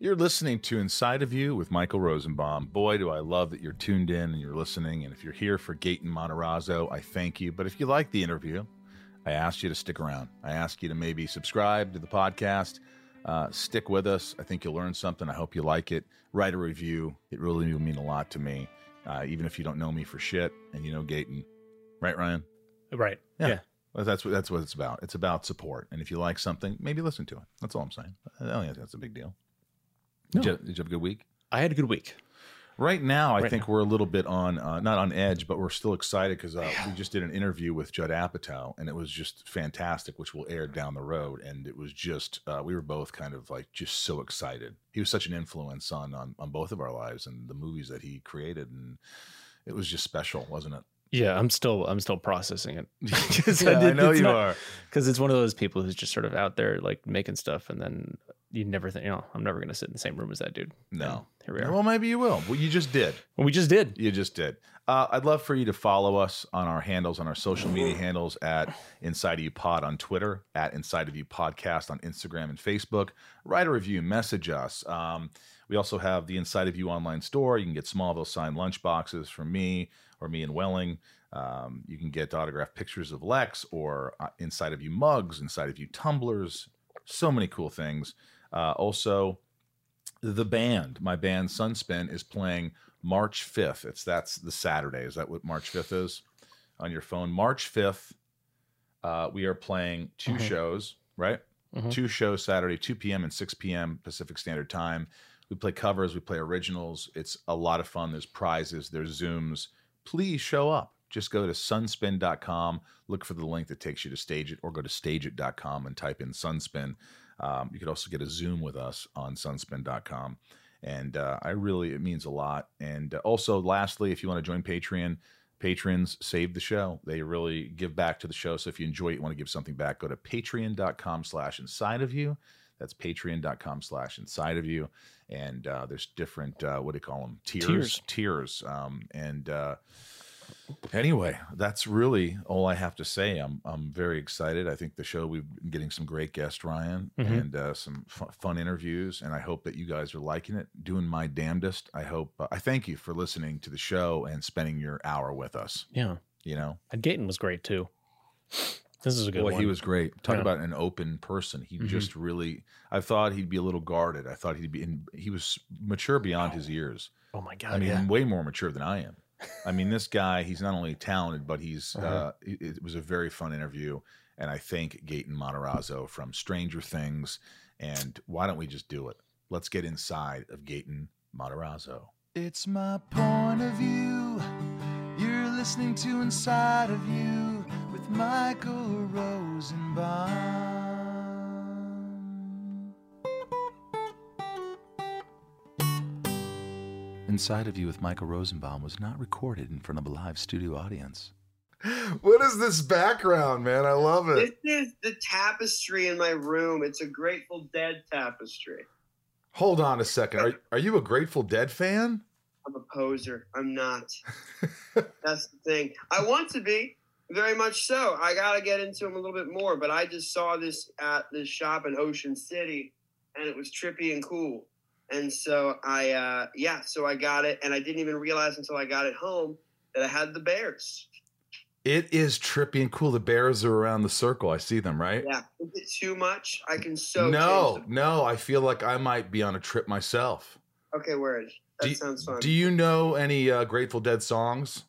You're listening to Inside of You with Michael Rosenbaum. Boy, do I love that you're tuned in and you're listening. And if you're here for Gaten Matarazzo, I thank you. But if you like the interview, I ask you to stick around. I ask you to maybe subscribe to the podcast, uh, stick with us. I think you'll learn something. I hope you like it. Write a review. It really will mean a lot to me, uh, even if you don't know me for shit and you know Gaten. Right, Ryan? Right. Yeah. yeah. Well, that's what that's what it's about. It's about support. And if you like something, maybe listen to it. That's all I'm saying. I don't think that's a big deal. Did, you, did you have a good week? I had a good week. Right now, I Right think now. we're a little bit on, uh, not on edge, but we're still excited because uh, we just did an interview with Judd Apatow, and it was just fantastic, which will air down the road. And it was just, uh, we were both kind of like just so excited. He was such an influence on, on on both of our lives and the movies that he created, and it was just special, wasn't it? Yeah, I'm still I'm still processing it. Yeah, I know you are. Because it's one of those people who's just sort of out there like making stuff, and then you never think, you know, I'm never gonna sit in the same room as that dude. No. And here we are. Well, maybe you will. Well, you just did. Well, we just did. You just did. Uh, I'd love for you to follow us on our handles, on our social media handles at Inside of You Pod on Twitter, at Inside of You Podcast on Instagram and Facebook. Write a review, message us. Um, we also have the Inside of You online store. You can get Smallville signed lunch boxes from me or me and Welling. Um, you can get autographed pictures of Lex or uh, Inside of You mugs, Inside of You tumblers. So many cool things. Uh, also, the band, my band Sunspin, is playing March 5th. It's that's the Saturday. Is that what March 5th is on your phone? March 5th, uh, we are playing 2 Mhm. shows, right? Mhm. Two shows Saturday, 2 p.m. and 6 p.m. Pacific Standard Time. We play covers, we play originals. It's a lot of fun. There's prizes, there's Zooms. Please show up. Just go to sunspin.com, look for the link that takes you to Stage It, or go to stageit.com and type in Sunspin. Um, you could also get a Zoom with us on sunspin.com. And uh, I really, it means a lot. And uh, also, lastly, if you want to join Patreon, patrons save the show. They really give back to the show. So if you enjoy it, want to give something back, go to patreon.com slash inside of you. That's patreon.com slash inside of you. And uh, there's different, uh, what do you call them? Tiers. Tiers. Tiers. Um, and uh, anyway, that's really all I have to say. I'm, I'm very excited. I think the show, we've been getting some great guests, Ryan, Mhm. and uh, some fu- fun interviews. And I hope that you guys are liking it, doing my damnedest. I hope, uh, I thank you for listening to the show and spending your hour with us. Yeah. You know, And Gaten was great too. This is a good Boy, one. he was great. Talk Yeah. about an open person. He Mhm. just really. I thought he'd be a little guarded. I thought he'd be. In, he was mature beyond his years. Oh my god. I mean, yeah. way more mature than I am. I mean, this guy. He's not only talented, but he's. uh Uh-huh. it, it was a very fun interview, and I thank Gaten Matarazzo from Stranger Things. And why don't we just do it? Let's get inside of Gaten Matarazzo. It's my point of view. You're listening to Inside of You with Michael Rosenbaum. Inside of You with Michael Rosenbaum was not recorded in front of a live studio audience. What is this background, man? I love it. This it. is the tapestry in my room. It's a Grateful Dead tapestry. Hold on a second. Are, are you a Grateful Dead fan? I'm a poser. I'm not. That's the thing. I want to be very much so. I gotta get into them a little bit more. But I just saw this at this shop in Ocean City, and it was trippy and cool. And so I, uh, yeah, so I got it, and I didn't even realize until I got it home that I had the bears. It is trippy and cool. The bears are around the circle. I see them, right? Yeah, is it too much? I can so no, no. I feel like I might be on a trip myself. Okay, word. That Do sounds fun. Do you know any uh, Grateful Dead songs?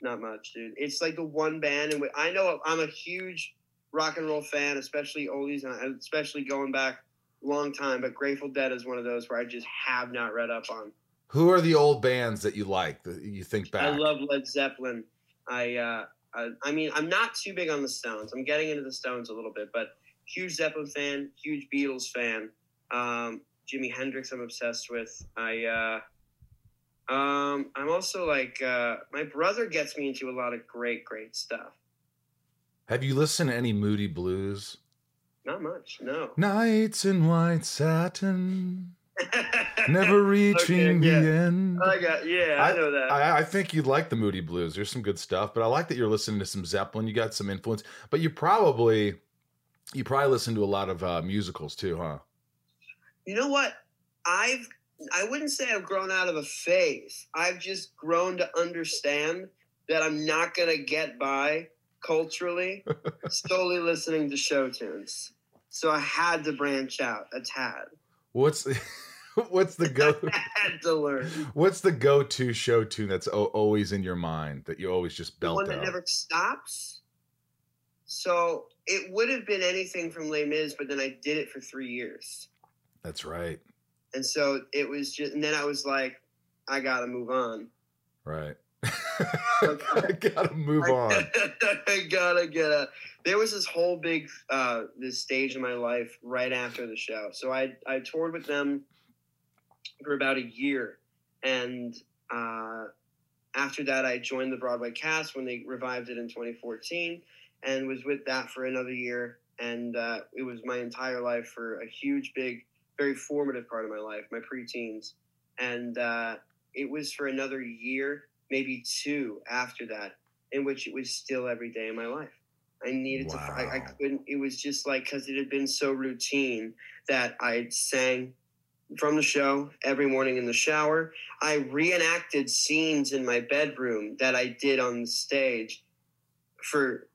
Not much, dude. It's like the one band, and I know I'm a huge rock and roll fan, especially oldies, and especially going back long time. But Grateful Dead is one of those where I just have not read up on. Who are the old bands that you like that you think back? I love Led Zeppelin. I, uh, I, I mean, I'm not too big on the Stones. I'm getting into the Stones a little bit, but huge Zeppelin fan, huge Beatles fan. Um, Jimi Hendrix, I'm obsessed with. I, uh, um, I'm also like, uh, my brother gets me into a lot of great, great stuff. Have you listened to any Moody Blues? Not much, no. Nights in white satin, never reaching Okay, yeah. the end. I got, yeah, I, know that. I, I think you'd like the Moody Blues. There's some good stuff, but I like that you're listening to some Zeppelin. You got some influence, but you probably you probably listen to a lot of uh, musicals too, huh? you know what? I've I wouldn't say I've grown out of a phase. I've just grown to understand that I'm not gonna get by culturally solely listening to show tunes. So I had to branch out a tad. What's what's the go had to learn. what's the go to show tune that's o- always in your mind that you always just The belt one that out? never stops. So it would have been anything from Les Mis, but then I did it for three years. That's right, And so it was just, and then I was like, I gotta move on. right. I gotta move on. I gotta get a. There was this whole big uh, this stage in my life right after the show. So I I toured with them for about a year, and uh, after that I joined the Broadway cast when they revived it in 2014, and was with that for another year. And uh, it was my entire life for a huge, big, very formative part of my life, my preteens, and uh, it was for another year maybe two after that, in which it was still every day of my life. I needed to. I, I couldn't. It was just like because it had been so routine that I sang from the show every morning in the shower. I reenacted scenes in my bedroom that I did on the stage for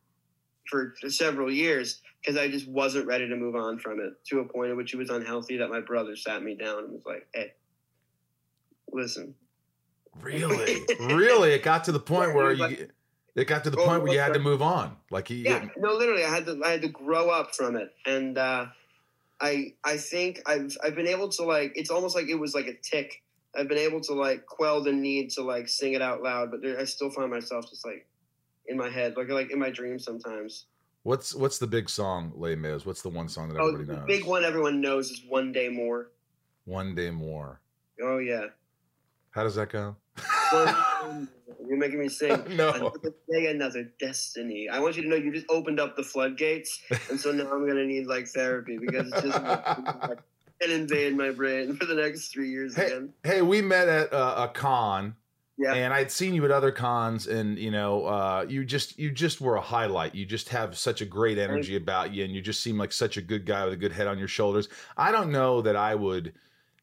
for several years because I just wasn't ready to move on from it to a point at which it was unhealthy that my brother sat me down and was like, "Hey, listen, Really, really, it got to the point Yeah, where it was you. It got to the Oh, point where you had to move on. Like he, yeah no literally i had to i had to grow up from it and uh i i think i've i've been able to like it's almost like it was like a tick i've been able to like quell the need to like sing it out loud but there, i still find myself just like in my head like like in my dreams sometimes what's what's the big song, Les Mis? What's the one song that oh everybody the knows? big one everyone knows is one day more One day more. oh yeah How does that go? You're making me sing no. Another day, another destiny. I want you to know you just opened up the floodgates, and so now I'm gonna need like therapy because it's just like, and invade my brain for the next three years Hey, again. hey, we met at uh, a con, Yeah. and I'd seen you at other cons, and you know, uh, you just you just were a highlight. You just have such a great energy about you, and you just seem like such a good guy with a good head on your shoulders. I don't know that I would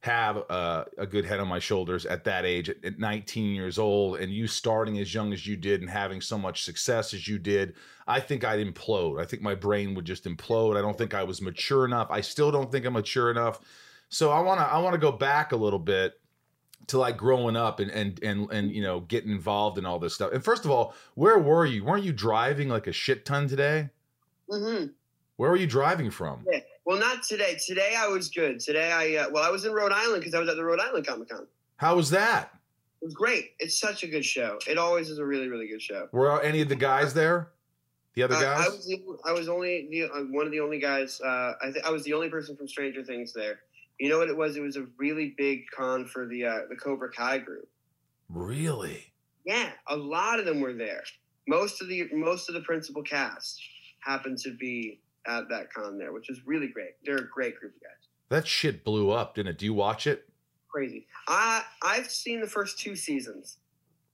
have uh, a good head on my shoulders at that age, at, at 19 years old, and you starting as young as you did and having so much success as you did. I think I'd implode. I think my brain would just implode. I don't think I was mature enough. I still don't think I'm mature enough. So I want to I want to go back a little bit to like growing up and and and and you know getting involved in all this stuff. And first of all, where were you? Weren't you driving like a shit ton today? hmm Where were you driving from? Yeah. Well, not today. Today I was good. Today I uh, well I was in Rhode Island because I was at the Rhode Island Comic Con. How was that? It was great. It's such a good show. It always is a really really good show. Were any of the guys there? The other Uh, guys? I was the, I was only the, uh, one of the only guys. Uh, I think I was the only person from Stranger Things there. You know what it was? It was a really big con for the uh, the Cobra Kai group. really? Yeah, a lot of them were there. Most of the most of the principal cast happened to be at that con there, which is really great. They're a great group of guys. That shit blew up, didn't it? Do you watch it? Crazy. I I've seen the first two seasons.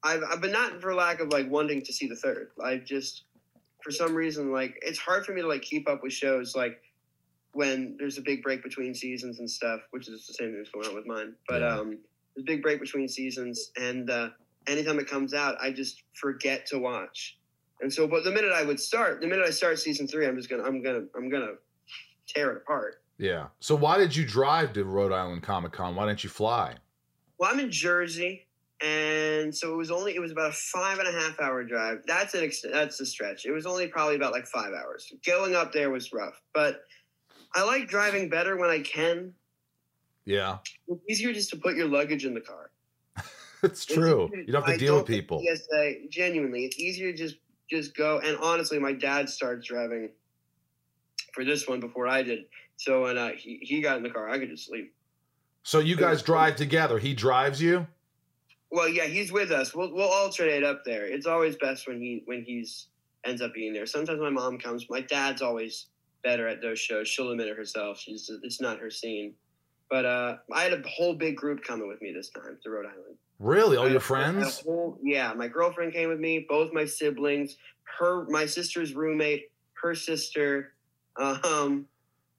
I've, I've been not for lack of like wanting to see the third. I just for some reason like it's hard for me to like keep up with shows like when there's a big break between seasons and stuff, which is the same thing that's going on with mine. But Yeah. um, there's a big break between seasons, and uh, anytime it comes out, I just forget to watch. And so, but the minute I would start, the minute I start season three, I'm just gonna, I'm gonna, I'm gonna tear it apart. Yeah. So why did you drive to Rhode Island Comic Con? Why didn't you fly? Well, I'm in Jersey, and so it was only it was about a five and a half hour drive. That's an ex- that's a stretch. It was only probably about like five hours. Going up there was rough, but I like driving better when I can. Yeah. It's easier just to put your luggage in the car. It's true. easier- You don't have I to deal with people. PSA, genuinely, it's easier to just just go. And honestly, my dad starts driving for this one before I did. So when uh, he he got in the car, I could just sleep. So you guys drive together. He drives you. Well, yeah, he's with us. We'll we'll alternate up there. It's always best when he when he's ends up being there. Sometimes my mom comes. My dad's always better at those shows. She'll admit it herself. She's it's not her scene. But uh, I had a whole big group coming with me this time to Rhode Island. Really? All your had a- I had a friends? whole- yeah, my girlfriend came with me. Both my siblings, her, my sister's roommate, her sister, um,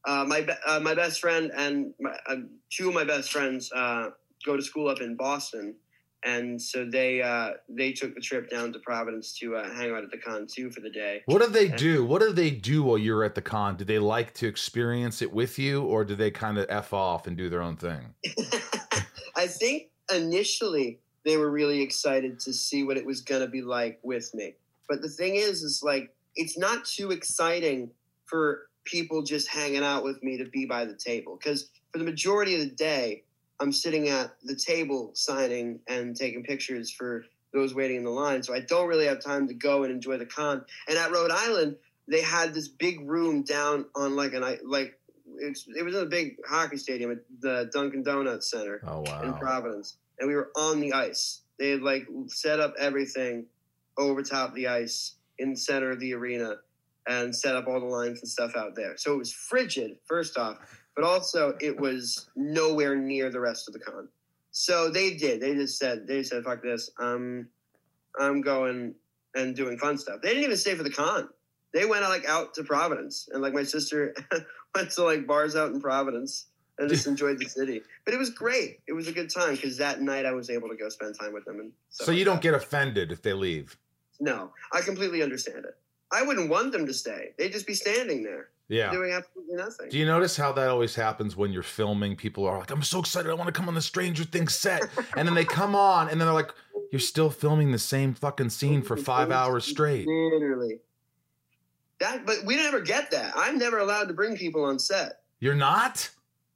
uh, my uh, my best friend, and my, uh, two of my best friends uh, go to school up in Boston, and so they uh, they took the trip down to Providence to uh, hang out at the con too for the day. What do they do? What do they do while you're at the con? Do they like to experience it with you, or do they kind of f off and do their own thing? I think initially they were really excited to see what it was going to be like with me. But the thing is, is like, it's not too exciting for people just hanging out with me to be by the table. Because for the majority of the day, I'm sitting at the table signing and taking pictures for those waiting in the line. So I don't really have time to go and enjoy the con. And at Rhode Island, they had this big room down on like an, I- like, it was in a big hockey stadium at the Dunkin' Donuts Center Oh in! Providence, and we were on the ice. They had like set up everything over top the ice in the center of the arena, and set up all the lines and stuff out there. So it was frigid, first off, but also it was nowhere near the rest of the con. So they did. They just said they said fuck this. Um, I'm going and doing fun stuff. They didn't even stay for the con. They went like out to Providence, and like my sister went to like bars out in Providence and just enjoyed the city. But it was great. It was a good time because that night I was able to go spend time with them. And So you like don't that. get offended if they leave. no. I completely understand it. I wouldn't want them to stay. They'd just be standing there Yeah. doing absolutely nothing. Do you notice how that always happens when you're filming? People are like, "I'm so excited! I want to come on the Stranger Things set," and then they come on, and then they're like, "You're still filming the same fucking scene for five hours straight." Literally. That, but we never get that. I'm never allowed to bring people on set. You're not.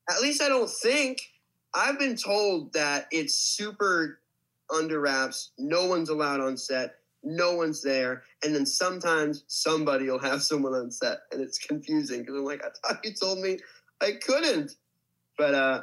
At least I don't think. I've been told that it's super under wraps. No one's allowed on set. No one's there. And then sometimes somebody will have someone on set, and it's confusing because I'm like, I thought you told me I couldn't. But uh,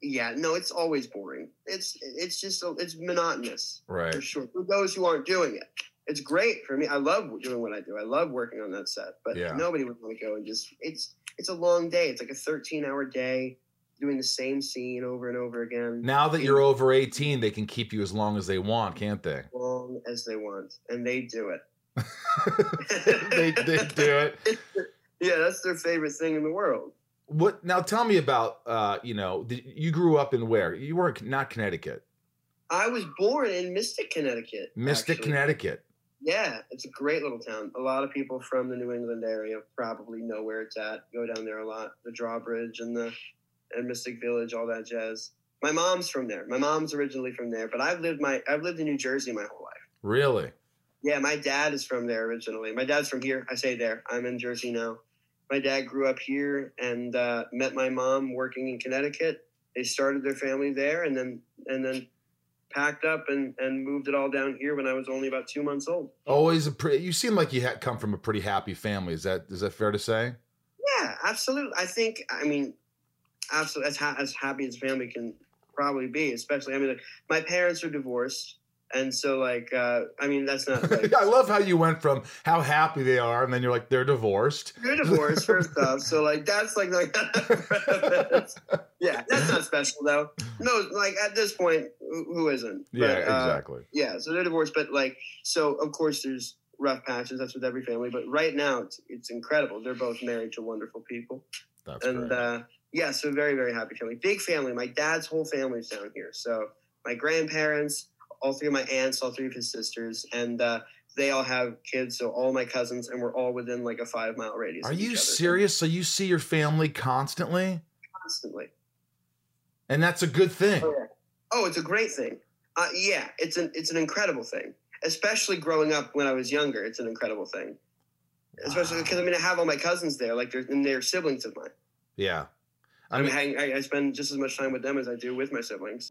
yeah, no, it's always boring. It's it's just it's monotonous Right. for sure. For those who aren't doing it, it's great for me. I love doing what I do. I love working on that set. But Yeah. nobody would want to go and just it's it's a long day. It's like a 13 hour day doing the same scene over and over again. Now that you're over 18, they can keep you as long as they want, can't they? as long as they want, and they do it. they, they do it. Yeah, that's their favorite thing in the world. What now? Tell me about. Uh, you know, you grew up in where? You were not Connecticut, I was born in Mystic, Connecticut. Mystic, actually. Connecticut. Yeah, it's a great little town. A lot of people from the New England area probably know where it's at. Go down there a lot. The drawbridge and the and Mystic Village, all that jazz. My mom's from there. My mom's originally from there, but I've lived my I've lived in New Jersey my whole life. Really? Yeah, my dad is from there originally. My dad's from here. I say there. I'm in Jersey now. My dad grew up here and uh, met my mom working in Connecticut. They started their family there, and then and then packed up and, and moved it all down here when I was only about two months old. Always a pretty. You seem like you had come from a pretty happy family. Is that is that fair to say? Yeah, absolutely. I think, I mean, absolutely, as, ha- as happy as family can probably be, especially, I mean, like, my parents are divorced. And so, like, uh, I mean, that's not like, I love how you went from how happy they are, and then you're like they're divorced. They're divorced, first off. So, like, that's like, like, yeah, that's not special, though. No, like, at this point, who, isn't? Yeah, But, uh, exactly. yeah, so they're divorced, but like, so of course there's rough patches. That's with every family. But right now, it's it's incredible. They're both married to wonderful people. That's and great. uh, yeah, so very very happy family, big family. My dad's whole family's down here. So my grandparents, all three of my aunts, all three of his sisters, and uh, they all have kids. So all my cousins, and we're all within like a five mile radius. Are of you each other. serious? So you see your family constantly, Constantly. and that's a good thing. Oh, yeah. oh it's a great thing. Uh, yeah, it's an it's an incredible thing. Especially growing up when I was younger, it's an incredible thing. Especially because I mean I have all my cousins there, like they're and they're siblings of mine. Yeah. I, mean, I, I spend just as much time with them as I do with my siblings.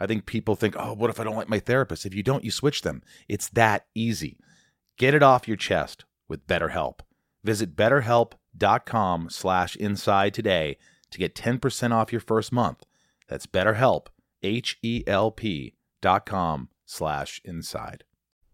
I think people think, oh, what if I don't like my therapist? If you don't, you switch them. It's that easy. Get it off your chest with BetterHelp. Visit betterhelp.com slash inside today to get 10% off your first month. That's betterhelp, H-E-L-P dot com slash inside.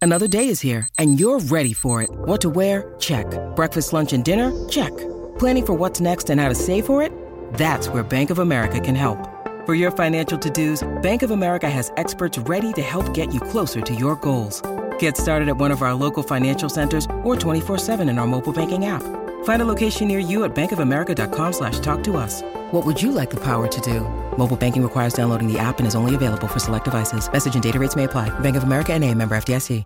Another day is here, and you're ready for it. What to wear? Check. Breakfast, lunch, and dinner? Check. Planning for what's next and how to save for it? That's where Bank of America can help. For your financial to-dos, Bank of America has experts ready to help get you closer to your goals. Get started at one of our local financial centers or 24-7 in our mobile banking app. Find a location near you at bankofamerica.com slash talk to us. What would you like the power to do? Mobile banking requires downloading the app and is only available for select devices. Message and data rates may apply. Bank of America and a member FDIC.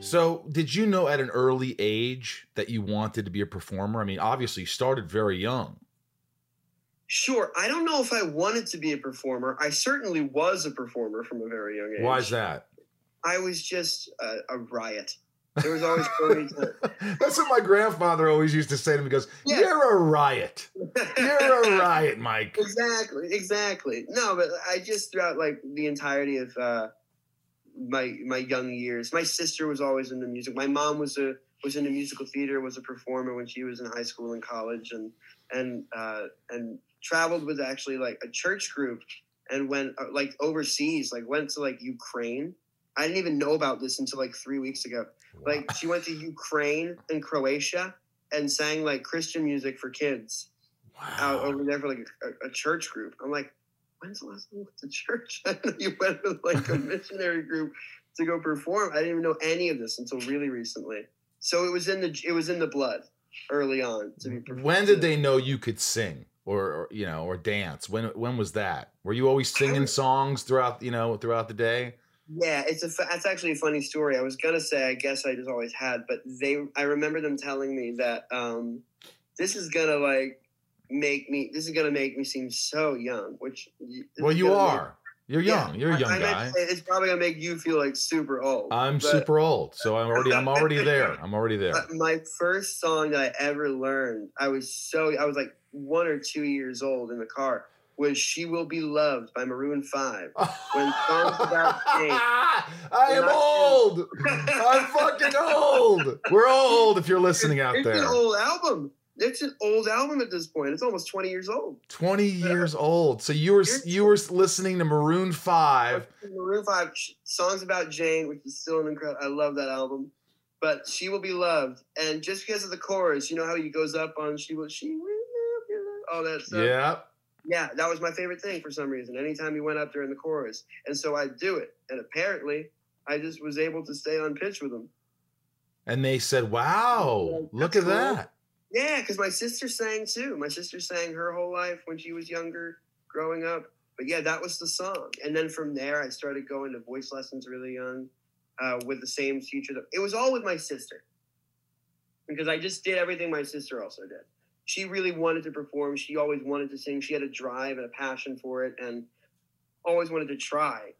So, did you know at an early age that you wanted to be a performer? I mean, obviously, you started very young. Sure. I don't know if I wanted to be a performer. I certainly was a performer from a very young age. Why is that? I was just a, a riot. There was always going to. That's what my grandfather always used to say to me. Goes, Yeah. You're a riot. You're a riot, Mike. exactly, exactly. No, but I just throughout like the entirety of uh, my my young years, my sister was always into music. My mom was a was into musical theater, was a performer when she was in high school and college, and and uh, and traveled with actually like a church group and went uh, like overseas, like went to like Ukraine I didn't even know about this until like three weeks ago. Like she went to Ukraine and Croatia and sang like Christian music for kids out over there for like a, a church group. I'm like, when's the last time you went to church? You went with like a missionary group to go perform. I didn't even know any of this until really recently. So it was in the it was in the blood early on to be. When did they know you could sing or, or you know or dance? When when was that? Were you always singing songs throughout you know throughout the day? Yeah, it's a that's actually a funny story. I was gonna say I guess I just always had, but they I remember them telling me that um, this is gonna like make me this is gonna make me seem so young. Which Well, you gonna make- are. You're young. You're a young I meant guy. It's probably gonna make you feel like super old. I'm super old, so I'm already I'm already there. I'm already there. But my first song that I ever learned, I was so I was like one or two years old in the car, was "She Will Be Loved" by Maroon Five. When songs about pain- I am I- old. I'm fucking old. We're old if you're listening out It's an old album. It's an old album at this point. It's almost twenty years old. 20 years old. So you were you were listening to Maroon 5. Maroon Five songs about Jane, which is still an incredible. I love that album. But she will be loved, and just because of the chorus, you know how he goes up on she will she will all that stuff. Yeah. Yeah, that was my favorite thing for some reason. Anytime he went up during the chorus, and so I'd do it, and apparently, I just was able to stay on pitch with him. And they said, "Wow, look at cool. that." Yeah, because my sister sang too. My sister sang her whole life when she was younger, growing up. But yeah, that was the song. And then from there, I started going to voice lessons really young uh, with the same teacher. That, it was all with my sister because I just did everything my sister also did. She really wanted to perform. She always wanted to sing. She had a drive and a passion for it and always wanted to try.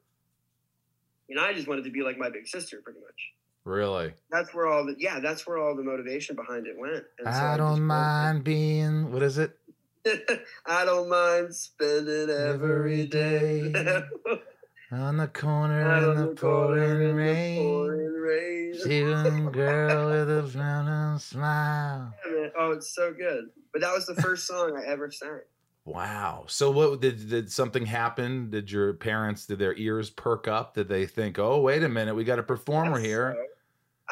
And I just wanted to be like my big sister, pretty much. Really? That's where all the yeah, that's where all the motivation behind it went. And so I just don't went- mind being what is it? I don't mind spending every day On the corner in the the pouring rain. pouring rain. Shooting girl with a frowning smile. Yeah. Oh, it's so good. But that was the first song I ever sang. Wow. So what did did something happen? Did your parents did their ears perk up? Did they think, "Oh, wait a minute, we got a performer That's here." so-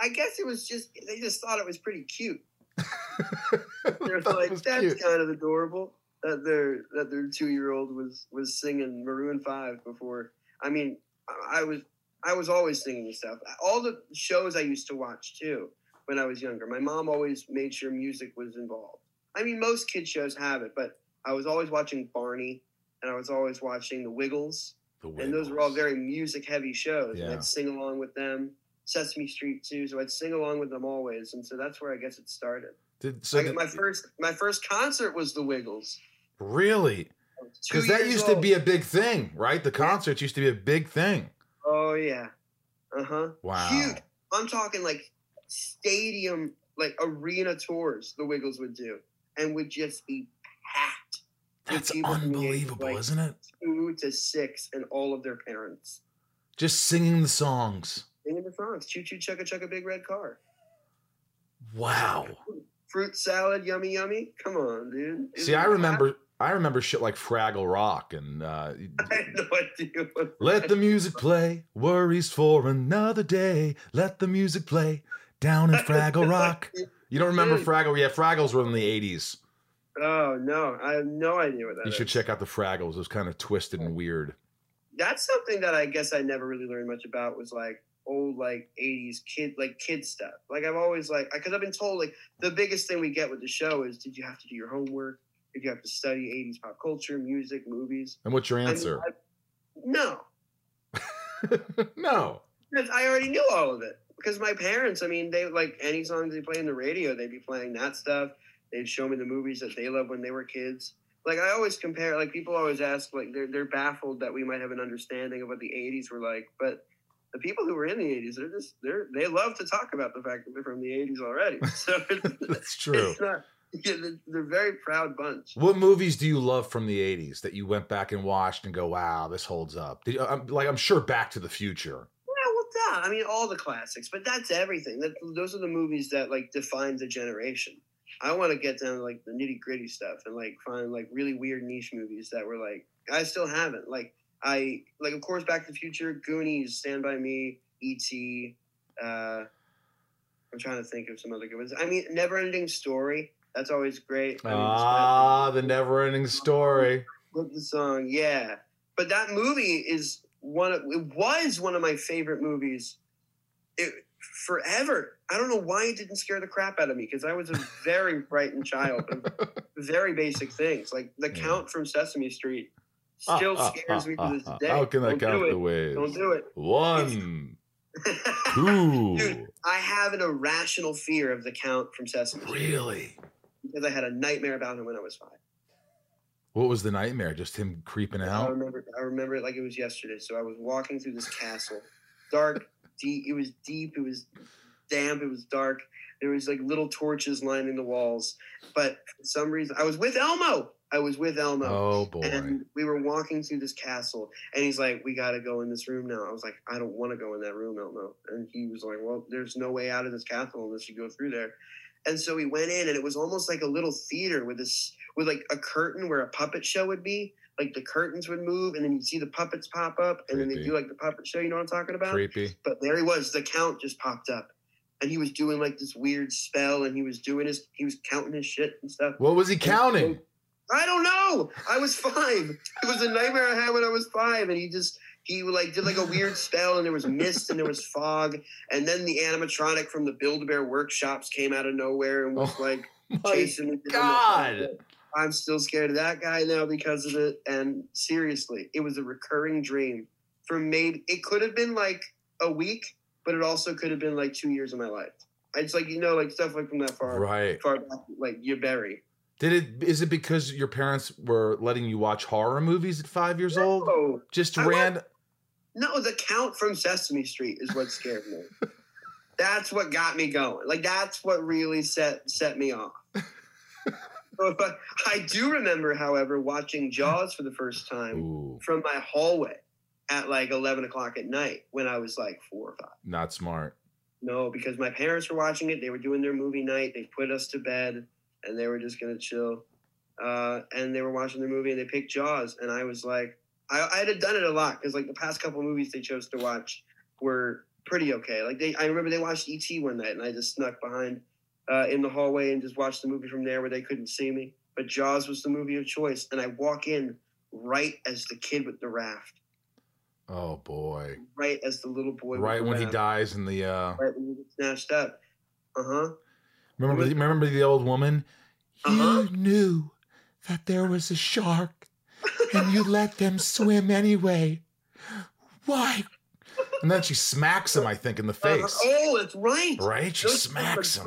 I guess it was just they just thought it was pretty cute. They were Thought it like, "That's cute. kind of adorable." That their that their two year old was was singing Maroon Five before. I mean, I- was I was always singing and stuff. All the shows I used to watch too when I was younger. My mom always made sure music was involved. I mean, most kid shows have it, but I was always watching Barney, and I was always watching The Wiggles, The and those were all very music heavy shows. And Yeah. I'd sing along with them. Sesame Street too, so I'd sing along with them always, and so that's where I guess it started. Did, so I- did- my first my first concert was The Wiggles. really I was two because that used to be a big thing, right? The concerts used to be a big thing. Oh yeah, uh huh. Wow. Huge. I'm talking like stadium, like arena tours. The Wiggles would do, and would just be packed. That's people from the age of, unbelievable, like, isn't it? Two to six, and all of their parents Just singing the songs. singing the songs. Choo choo chugga chugga big red car. Wow. Fruit salad, yummy yummy. Come on, dude. See, Isn't I that- remember I remember shit like Fraggle Rock and uh, I had no idea. Let the music play, worries for another day. Let the music play down in Fraggle Rock. You don't remember Fraggle? Yeah, Fraggles were in the 80s. Oh no, I have no idea what that You should check out the Fraggles. It was kind of twisted and weird. That's something that I guess I never really learned much about was like old like 80s kid like kid stuff. Like I've always like because I've been told like the biggest thing we get with the show is did you have to do your homework? Did you have to study 80s pop culture, music, movies? And what's your answer? I- no, no. because I already knew all of it. Because my parents, I mean, they like any songs they play in the radio, they'd be playing that stuff. They'd show me the movies that they loved when they were kids. Like I always compare, like people always ask, like they're they're baffled that we might have an understanding of what the '80s were like, but the people who were in the '80s, they're just they're they love to talk about the fact that they're from the '80s already. So it's, That's true. it's not. Yeah, they're, very proud bunch. What movies do you love from the 80s that you went back and watched and go, wow, this holds up? Did you, I'm, like, I'm sure Back to the Future. Yeah, well, duh. I mean, all the classics, but that's everything. That those are the movies that like define the generation. I want to get down to like the nitty gritty stuff and like find like really weird niche movies that were like I still haven't. Like I like of course Back to the Future, Goonies, Stand by Me, E.T. Uh, I'm trying to think of some other good ones. I mean, Never Ending Story. That's always great. I mean, Ah, the never ending story. With the song, yeah. But that movie is one of it was one of my favorite movies. It forever. I don't know why it didn't scare the crap out of me because I was a very frightened child of very basic things like the Yeah. Count from Sesame Street still Ah, ah, scares me ah, to this ah, day. How can I Don't count do the ways? Don't do it. One, two. Dude, I have an irrational fear of the Count from Sesame Street Really? Because I had a nightmare about him when I was five. What was the nightmare? Just him creeping out. I remember I remember it like it was yesterday. So I was walking through this castle. Dark, deep it was deep, it was damp, it was dark. There was like little torches lining the walls. But for some reason I was with Elmo. I was with Elmo. Oh boy. And we were walking through this castle, and he's like, "We got to go in this room now." I was like, "I don't want to go in that room, Elmo." And he was like, "Well, there's no way out of this castle unless you go through there." And so we went in, and it was almost like a little theater with this, with like a curtain where a puppet show would be. Like the curtains would move, and then you'd see the puppets pop up, and then they do like the puppet show. You know what I'm talking about? Creepy. But there he was. The count just popped up, and he was doing like this weird spell, and he was doing his, he was counting his shit and stuff. What was he counting? I don't know. I was five. It was a nightmare I had when I was five, and he just he like did like a weird spell, and there was mist and there was fog, and then the animatronic from the Build a Bear workshops came out of nowhere and was Oh, like chasing me. down the God. I'm still scared of that guy now because of it. And seriously, it was a recurring dream for maybe it could have been like a week, but it also could have been like two years of my life. It's like you know, like stuff like from that far Right. far back, like you bury. Did it? Is it because your parents were letting you watch horror movies at five years old? Oh, Just I ran. No, the count from Sesame Street is what scared me. that's what got me going. Like that's what really set set me off. But I do remember, however, watching Jaws for the first time Ooh, from my hallway at like eleven o'clock at night when I was like four or five. not smart. No, because my parents were watching it. They were doing their movie night. They put us to bed, and they were just gonna chill. Uh, and they were watching the movie, and they picked Jaws, and I was like, I, I had done it a lot because like the past couple movies they chose to watch were pretty okay. Like they, I remember they watched ET one night, and I just snuck behind uh, in the hallway and just watched the movie from there where they couldn't see me. But Jaws was the movie of choice, and I walk in right as the kid with the raft, Oh boy! right as the little boy, Right when he dies in the. uh right when he gets snatched up. Uh huh. Remember? the- Remember the old woman? Uh-huh. You knew that there was a shark, and you let them swim anyway. Why? And then she smacks him. I think in the face. Uh, oh, that's right. Right? She Those smacks him.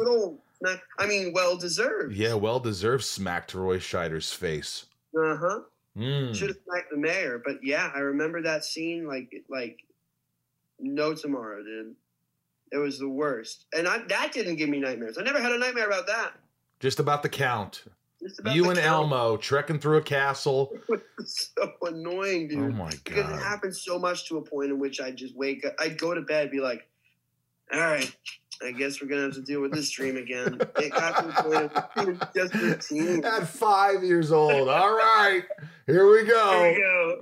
smack- I mean, well deserved. Yeah, well deserved smack to Roy Scheider's face. Uh huh. Mm. Should have smacked the mayor, but yeah, I remember that scene like like no tomorrow, dude. It was the worst, and I, that didn't give me nightmares. I never had a nightmare about that. Just about the count. About You the and count. Elmo trekking through a castle. so annoying, dude. Oh my god! because it god. happened so much to a point in which I just wake up. I'd go to bed, be like, "All right, I guess we're gonna have to deal with this dream again." It got to the point of just routine. At five years old. All right, here we go. we go.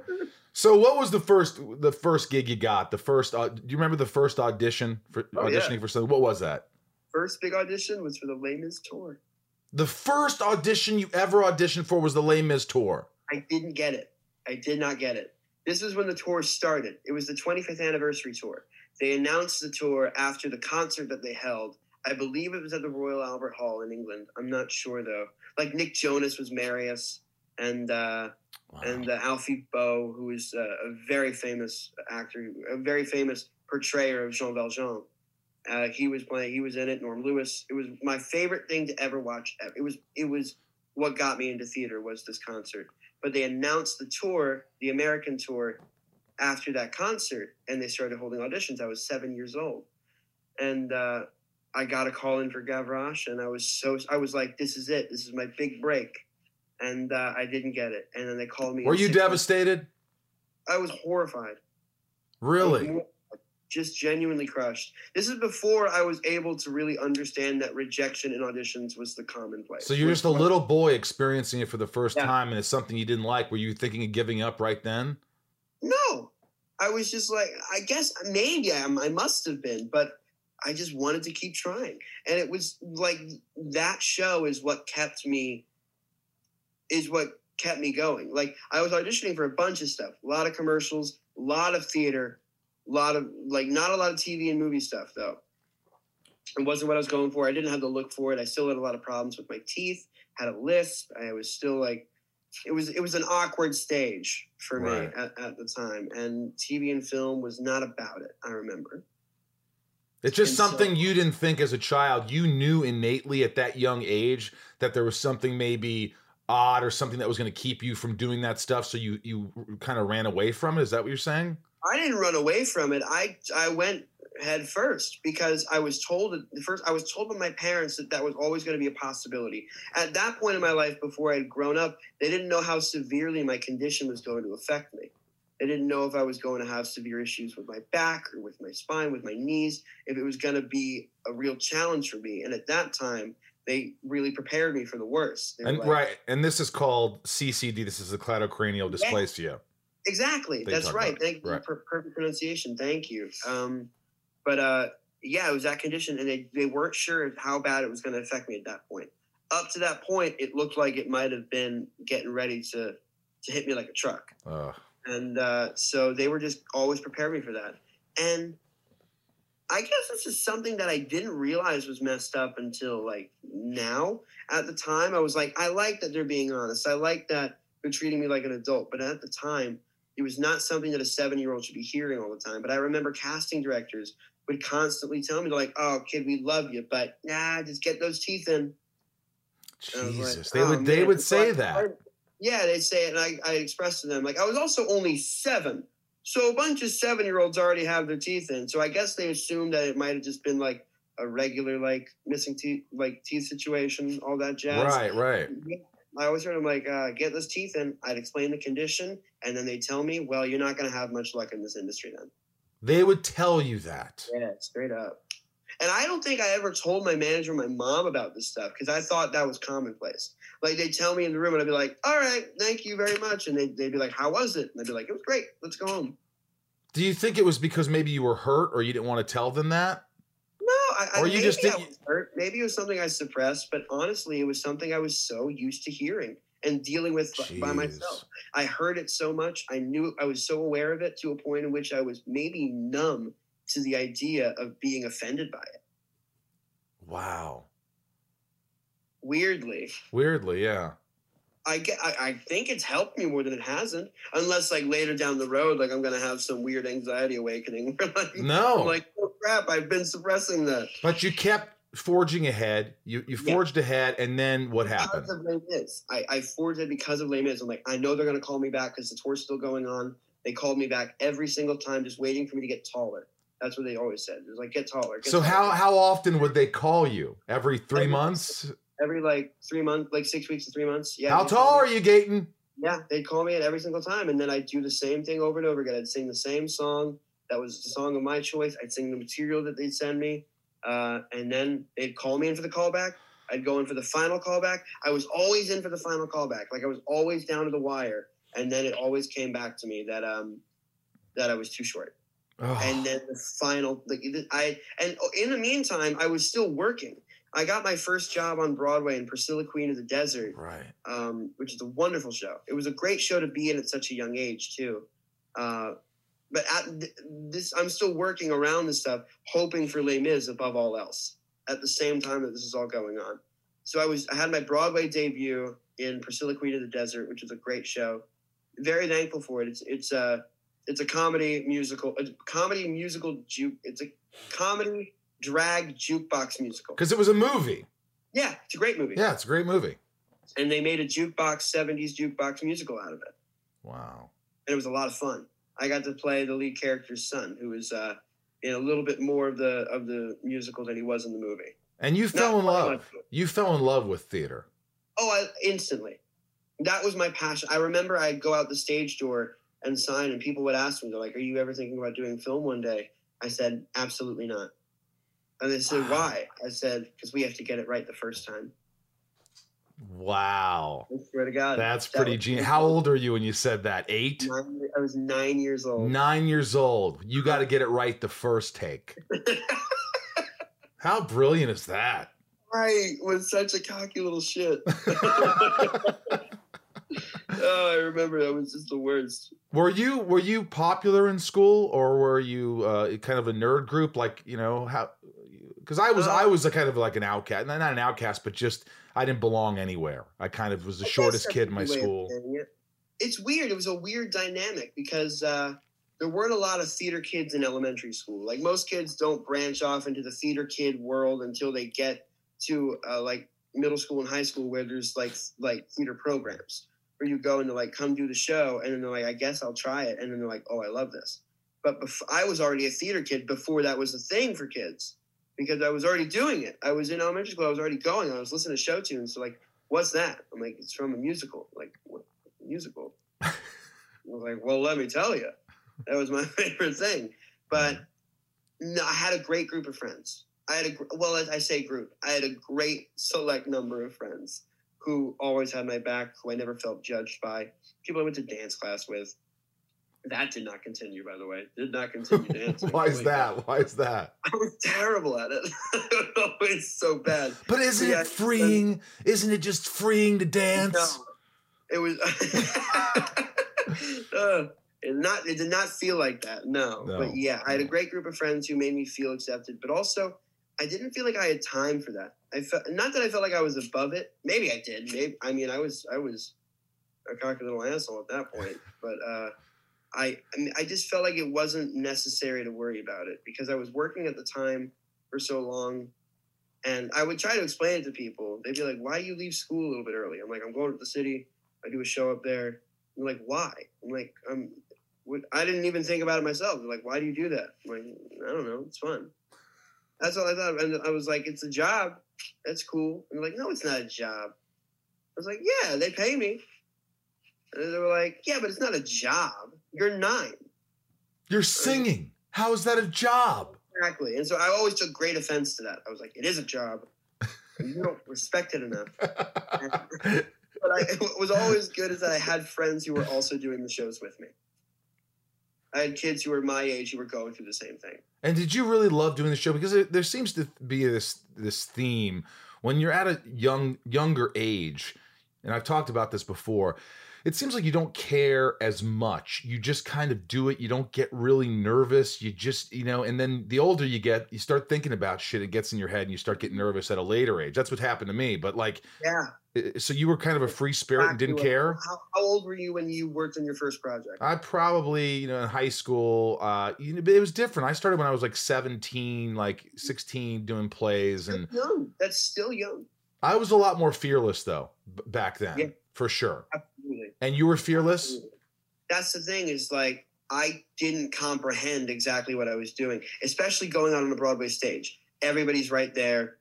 So, what was the first the first gig you got? The first. Uh, do you remember the first audition for Oh, yeah. auditioning for something? What was that? First big audition was for the Les Mis tour. The first audition you ever auditioned for was the Les Mis tour. I didn't get it. I did not get it. This was when the tour started. It was the 25th anniversary tour. They announced the tour after the concert that they held. I believe it was at the Royal Albert Hall in England. I'm not sure though. Like Nick Jonas was Marius, and uh, Wow. and uh, Alfie Boe, who is uh, a very famous actor, a very famous portrayer of Jean Valjean. Uh, he was playing. He was in it. Norm Lewis. It was my favorite thing to ever watch. It was. It was what got me into theater was this concert. But they announced the tour, the American tour, after that concert, and they started holding auditions. I was seven years old, and uh, I got a call in for Gavroche, and I was so. I was like, "This is it. This is my big break." And uh, I didn't get it. And then they called me. Were you six months- devastated? I was horrified. Really? Just genuinely crushed. This is before I was able to really understand that rejection in auditions was the commonplace. So you're just a little boy experiencing it for the first Yeah. time, and it's something you didn't like. Were you thinking of giving up right then? No, I was just like, I guess maybe I, I must have been, but I just wanted to keep trying. And it was like that show is what kept me, is what kept me going. Like I was auditioning for a bunch of stuff, a lot of commercials, a lot of theater, a lot of like not a lot of TV and movie stuff though. It wasn't what I was going for. I didn't have the look for it. I still had a lot of problems with my teeth, had a lisp. I was still like it was it was an awkward stage for Right. me at, at the time. And TV and film was not about it, I remember. It's just And so- something you didn't think as a child. You knew innately at that young age that there was something maybe odd or something that was going to keep you from doing that stuff. So you you kind of ran away from it. Is that what you're saying? I didn't run away from it. I I went head first because I was told first I was told by my parents that that was always going to be a possibility. At that point in my life, before I had grown up, they didn't know how severely my condition was going to affect me. They didn't know if I was going to have severe issues with my back or with my spine, with my knees, if it was going to be a real challenge for me. And at that time, they really prepared me for the worst. And like, right, and this is called CCD. This is the cleidocranial dysplasia. Exactly. They That's right. Thank you. Right. Per- perfect pronunciation. Thank you. Um, but uh, yeah, it was that condition, and they, they weren't sure how bad it was going to affect me at that point. Up to that point, it looked like it might have been getting ready to to hit me like a truck, Ugh. and uh, so they were just always preparing me for that. And I guess this is something that I didn't realize was messed up until like now. At the time, I was like, I like that they're being honest. I like that they're treating me like an adult. But at the time, it was not something that a seven year old should be hearing all the time. But I remember casting directors would constantly tell me, like, oh, kid, we love you, but nah, just get those teeth in. I was like, Jesus, they "Oh, would they man." would So say I- that. yeah, they'd say it, and I, I expressed to them, like, I was also only seven. So a bunch of seven year olds already have their teeth in. So I guess they assumed that it might have just been like a regular, like, missing teeth, like, teeth situation, all that jazz. Right, right. I always heard them like, uh, get those teeth in. I'd explain the condition, and then they tell me, well, you're not going to have much luck in this industry then. They would tell you that. Yeah, straight up. And I don't think I ever told my manager, or my mom, about this stuff because I thought that was commonplace. Like they'd tell me in the room, and I'd be like, "All right, thank you very much," and they, they'd be like, "How was it?" And I'd be like, "It was great. Let's go home." Do you think it was because maybe you were hurt or you didn't want to tell them that? I, Or you just didn't- Maybe it was something I suppressed, but honestly, it was something I was so used to hearing and dealing with by myself. I heard it so much. I knew I was so aware of it to a point in which I was maybe numb to the idea of being offended by it. Wow. Weirdly, Weirdly, yeah. I get. I, I think it's helped me more than it hasn't. Unless like later down the road, like I'm gonna have some weird anxiety awakening. like, No. Like, oh crap! I've been suppressing that. But you kept forging ahead. You you Yeah. forged ahead, and then what Because happened? of Les Mis. I, I forged it because of Les Mis. I'm like, I know they're gonna call me back because the tour's still going on. They called me back every single time, just waiting for me to get taller. That's what they always said. It was like, get taller. Get So taller. how how often would they call you? Every three Every- months? every like three months, like six weeks to three months? Yeah. How tall are you, Gaten? Yeah, they'd call me at every single time, and then I'd do the same thing over and over again. I'd sing the same song that was the song of my choice. I'd sing the material that they'd send me, uh, and then they'd call me in for the callback. I'd go in for the final callback. I was always in for the final callback. Like I was always down to the wire, and then it always came back to me that um that I was too short. Oh, And then the final, like I and in the meantime, I was still working. I got my first job on Broadway in Priscilla Queen of the Desert right. um, which is a wonderful show. It was a great show to be in at such a young age too. Uh, but at this, I'm still working around this stuff, hoping for Les Mis above all else. At the same time that this is all going on, so I was I had my Broadway debut in Priscilla Queen of the Desert, which is a great show. Very thankful for it. It's it's a it's a comedy musical, a comedy musical juke. It's a comedy drag jukebox musical. Because it was a movie. Yeah, it's a great movie. Yeah, it's a great movie. and they made a jukebox 70s jukebox musical out of it Wow. and it was a lot of fun i got to play the lead character's son who was uh, in a little bit more of the of the musical than he was in the movie. And you Not fell in love. You fell in love with theater. oh I, instantly. That was my passion. I remember i'd go out the stage door and sign and people would ask me they're like are you ever thinking about doing film one day? I said absolutely not. And they said Wow. why? I said because we have to get it right the first time Wow. I swear to God. That's That pretty genius. How old are you when you said that? Eight? Nine, I was nine years old. Nine years old. You got to get it right the first take. How brilliant is that? Right, was such a cocky little shit. oh, I remember that was just the worst. Were you were you popular in school, or were you uh, kind of a nerd group? Like you know how? Because I was Uh, I was a kind of like an outcast, not an outcast, but just I didn't belong anywhere. I kind of was the I shortest kid in my good way of school. it. It's weird. It was a weird dynamic because uh, there weren't a lot of theater kids in elementary school. Like most kids don't branch off into the theater kid world until they get to uh, like middle school and high school, where there's like like theater programs where you go and they're like, "Come do the show," and then they're like, "I guess I'll try it," and then they're like, "Oh, I love this." But bef- I was already a theater kid before that was a thing for kids because I was already doing it. I was in elementary school. I was already going. I was listening to show tunes. So like, what's that? I'm like, it's from a musical. Like, what musical? I was like, well, let me tell you, that was my favorite thing. But no, I had a great group of friends. I had a well, as I say group. I had a great select number of friends who always had my back, who I never felt judged by. People I went to dance class with. That did not continue, by the way. Did not continue dancing. Why is that? Why is that? I was terrible at it. it's so bad. But isn't Yeah, it freeing? Isn't it just freeing to dance? No, it was. uh, it not. It did not feel like that. No. No. But yeah, I had a great group of friends who made me feel accepted. But also, I didn't feel like I had time for that. I felt not that I felt like I was above it. Maybe I did. Maybe I mean I was. I was a cocky little asshole at that point. But uh, I. I, mean, I just felt like it wasn't necessary to worry about it because I was working at the time for so long and I would try to explain it to people. They'd be like, "Why you leave school a little bit early?" I'm like, "I'm going to the city. I do a show up there." I'm like, "Why?" I'm like, "I'm." What, I didn't even think about it myself. They're like, "Why do you do that?" I'm like, "I don't know. It's fun." That's all I thought, and I was like, "It's a job. That's cool." And they're like, "No, it's not a job." I was like, "Yeah, they pay me." And they were like, "Yeah, but it's not a job. You're nine. You're singing. How is that a job? Exactly. And so I always took great offense to that. I was like, it is a job. You don't respect it enough. But I, what was always good is that I had friends who were also doing the shows with me. I had kids who were my age who were going through the same thing. And did you really love doing the show? Because there, there seems to be this this theme when you're at a young younger age, and I've talked about this before. It seems like you don't care as much. You just kind of do it. You don't get really nervous. You just, you know, and then the older you get, you start thinking about shit. It gets in your head and you start getting nervous at a later age. That's what happened to me. But like, Yeah. so you were kind of a free spirit and didn't care? How, how old were you when you worked on your first project? I probably, you know, in high school, uh, you know, but it was different. I started when I was like 17, like 16 doing plays and That's young. That's still young. I was a lot more fearless though back then, Yeah. for sure. Absolutely. And you were fearless? That's the thing is like I didn't comprehend exactly what I was doing, especially going out on a Broadway stage. Everybody's right there,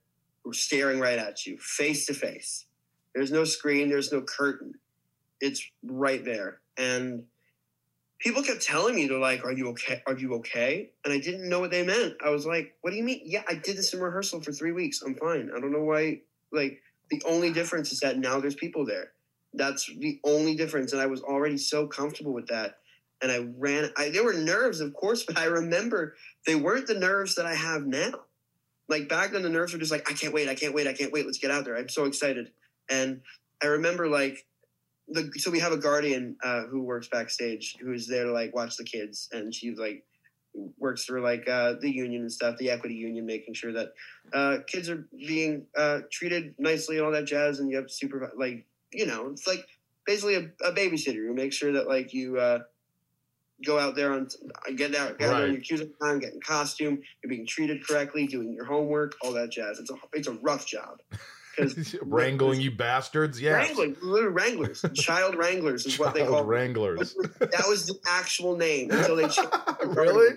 staring right at you, face to face. There's no screen, there's no curtain. It's right there. And people kept telling me, they're like, Are you okay? Are you okay? And I didn't know what they meant. I was like, What do you mean? Yeah, I did this in rehearsal for three weeks. I'm fine. I don't know why. Like, the only difference is that now there's people there. That's the only difference. And I was already so comfortable with that. And I ran, I, there were nerves, of course, but I remember they weren't the nerves that I have now. Like back then, the nerves were just like, I can't wait, I can't wait, I can't wait, let's get out there. I'm so excited. And I remember like, the, so we have a guardian uh, who works backstage who's there to like watch the kids and she like works through like uh, the union and stuff the equity union making sure that uh, kids are being uh, treated nicely and all that jazz and you have super like you know it's like basically a, a babysitter who makes sure that like you uh, go out there on get out get there on Right. your cues time get in costume you're being treated correctly doing your homework all that jazz it's a it's a rough job Wrangling you bastards? yeah, wrangling little wranglers child wranglers is what they Child call them. wranglers. that was the actual name until they changed it. really?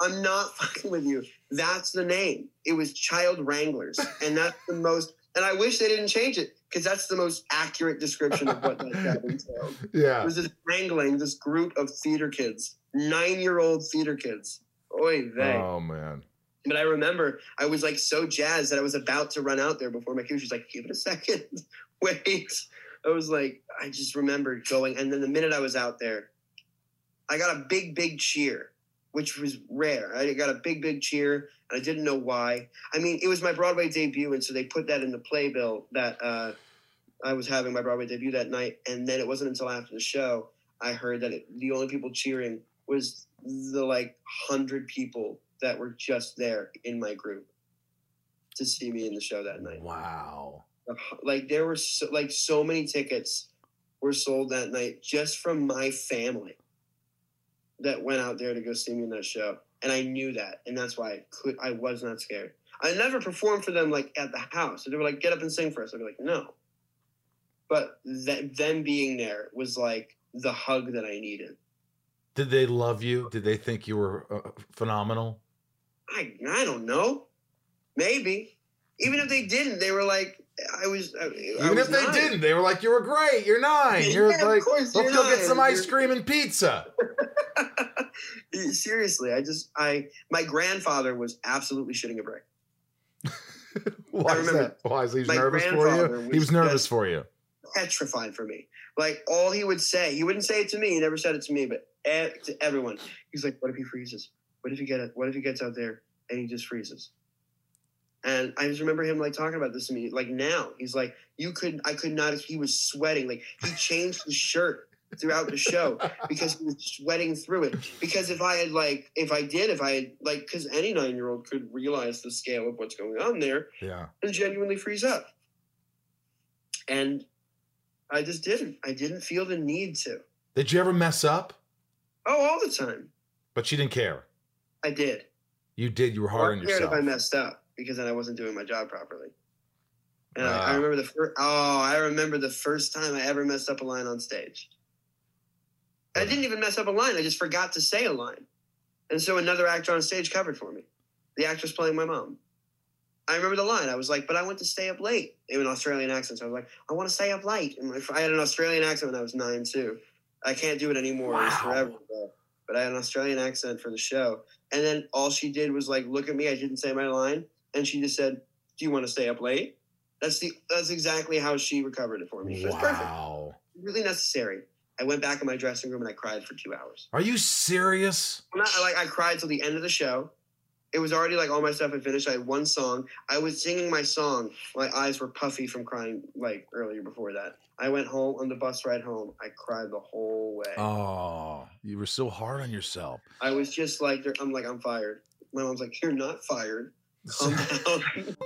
I'm not fucking with you. That's the name. It was Child Wranglers, and that's the most. And I wish they didn't change it because that's the most accurate description of what that job entailed. It was just wrangling this group of theater kids, nine-year-old theater kids. Oy vey. Oh man. But I remember I was like so jazzed that I was about to run out there before my cue. She's like, "Give it a second. wait. I was like, I just remember going, and then the minute I was out there, I got a big, big cheer, which was rare. I got a big, big cheer, and I didn't know why. I mean, it was my Broadway debut, and so they put that in the playbill that uh, I was having my Broadway debut that night. And then it wasn't until after the show I heard that it, the only people cheering was the like hundred people that were just there in my group to see me in the show that night. Wow. Like there were so, like so many tickets were sold that night just from my family that went out there to go see me in that show, and I knew that, and that's why I could I was not scared. I never performed for them like at the house. They were like, "Get up and sing for us." I'd be like, "No," but that them being there was like the hug that I needed. Did they love you? Did they think you were uh, phenomenal? I I don't know. Maybe. Even if they didn't, they were like, I was. I, I Even was if they nine. didn't, they were like, "You were great. You're nine. You're Yeah, like, let's go get some ice cream and pizza." Seriously, I just I my grandfather was absolutely shitting a brick. Why is remember that? Why is he nervous for you? He was was nervous for you. petrified for me. Like all he would say, he wouldn't say it to me. He never said it to me, but to everyone, he's like, "What if he freezes? What if he get it? What if he gets out there and he just freezes?" And I just remember him like talking about this to me. Like now, he's like, "You couldn't. I could not." He was sweating. Like he changed his shirt throughout the show because he was sweating through it. Because if I had like, if I did, if I had like, because any nine year old could realize the scale of what's going on there Yeah. and genuinely freeze up. And I just didn't. I didn't feel the need to. Did you ever mess up? Oh, all the time. But you didn't care. I did. You did. You were hard on I cared yourself. if I messed up because then I wasn't doing my job properly. And I, I Ah. remember the first. Oh, I remember the first time I ever messed up a line on stage. I didn't even mess up a line. I just forgot to say a line, and so another actor on stage covered for me. The actress playing my mom. I remember the line. I was like, "But I want to stay up late." In an Australian accent, so I was like, "I want to stay up late." And my, I had an Australian accent when I was nine too. I can't do it anymore. Wow. forever ago. But I had an Australian accent for the show, and then all she did was like look at me. I didn't say my line, and she just said, "Do you want to stay up late?" That's the that's exactly how she recovered it for me. It was perfect. Wow. Really necessary. I went back in my dressing room and I cried for two hours. Are you serious? Not like I cried till the end of the show. It was already like all my stuff had finished. I had one song. I was singing my song. My eyes were puffy from crying like earlier before that. I went home on the bus ride home. I cried the whole way. Oh, you were so hard on yourself. I was just like, I'm like, I'm fired. My mom's like, you're not fired. Calm down.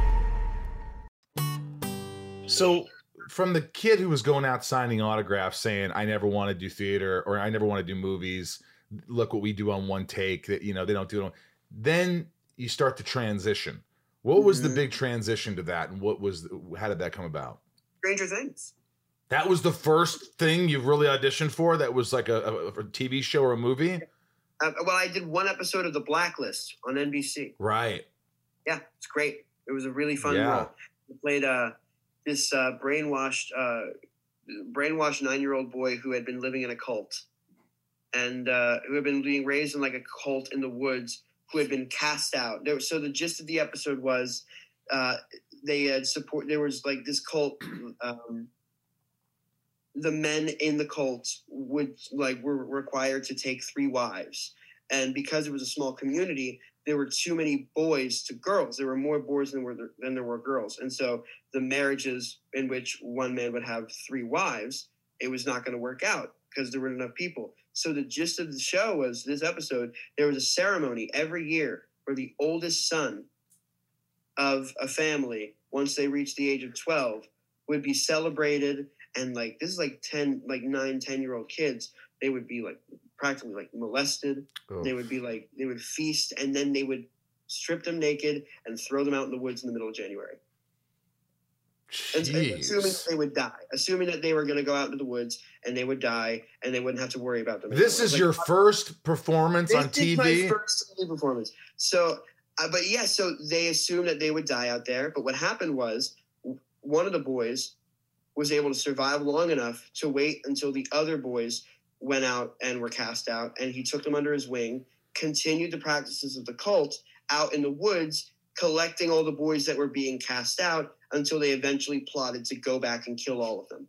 So, from the kid who was going out signing autographs saying, I never want to do theater or I never want to do movies, look what we do on one take, that, you know, they don't do it. On, then you start to transition. What was the Mhm. big transition to that? And what was, how did that come about? Stranger Things. That was the first thing you really auditioned for that was like a, a, a TV show or a movie? Uh, well, I did one episode of The Blacklist on NBC. Right. Yeah, it's great. It was a really fun Yeah. role. I played uh, this uh, brainwashed, uh, brainwashed nine-year-old boy who had been living in a cult, and uh, who had been being raised in like a cult in the woods, who had been cast out. There, so the gist of the episode was uh, they had support. There was like this cult. Um, the men in the cult would like were required to take three wives, and because it was a small community, there were too many boys to girls. There were more boys than were there, than there were girls, and so the marriages in which one man would have three wives, it was not going to work out because there weren't enough people. So the gist of the show was this episode: there was a ceremony every year where the oldest son of a family, once they reached the age of twelve, would be celebrated, and like this is like ten, like nine, ten year old kids. They would be like practically like molested Oh. they would be like they would feast and then they would strip them naked and throw them out in the woods in the middle of January. And, Jeez. assuming that they would die, assuming that they were going to go out into the woods and they would die and they wouldn't have to worry about them. This anymore. is Like, your first performance on this is my TV. first TV performance. So, uh, but yeah, so they assumed that they would die out there. But what happened was one of the boys was able to survive long enough to wait until the other boys went out and were cast out, and he took them under his wing, continued the practices of the cult out in the woods, collecting all the boys that were being cast out until they eventually plotted to go back and kill all of them.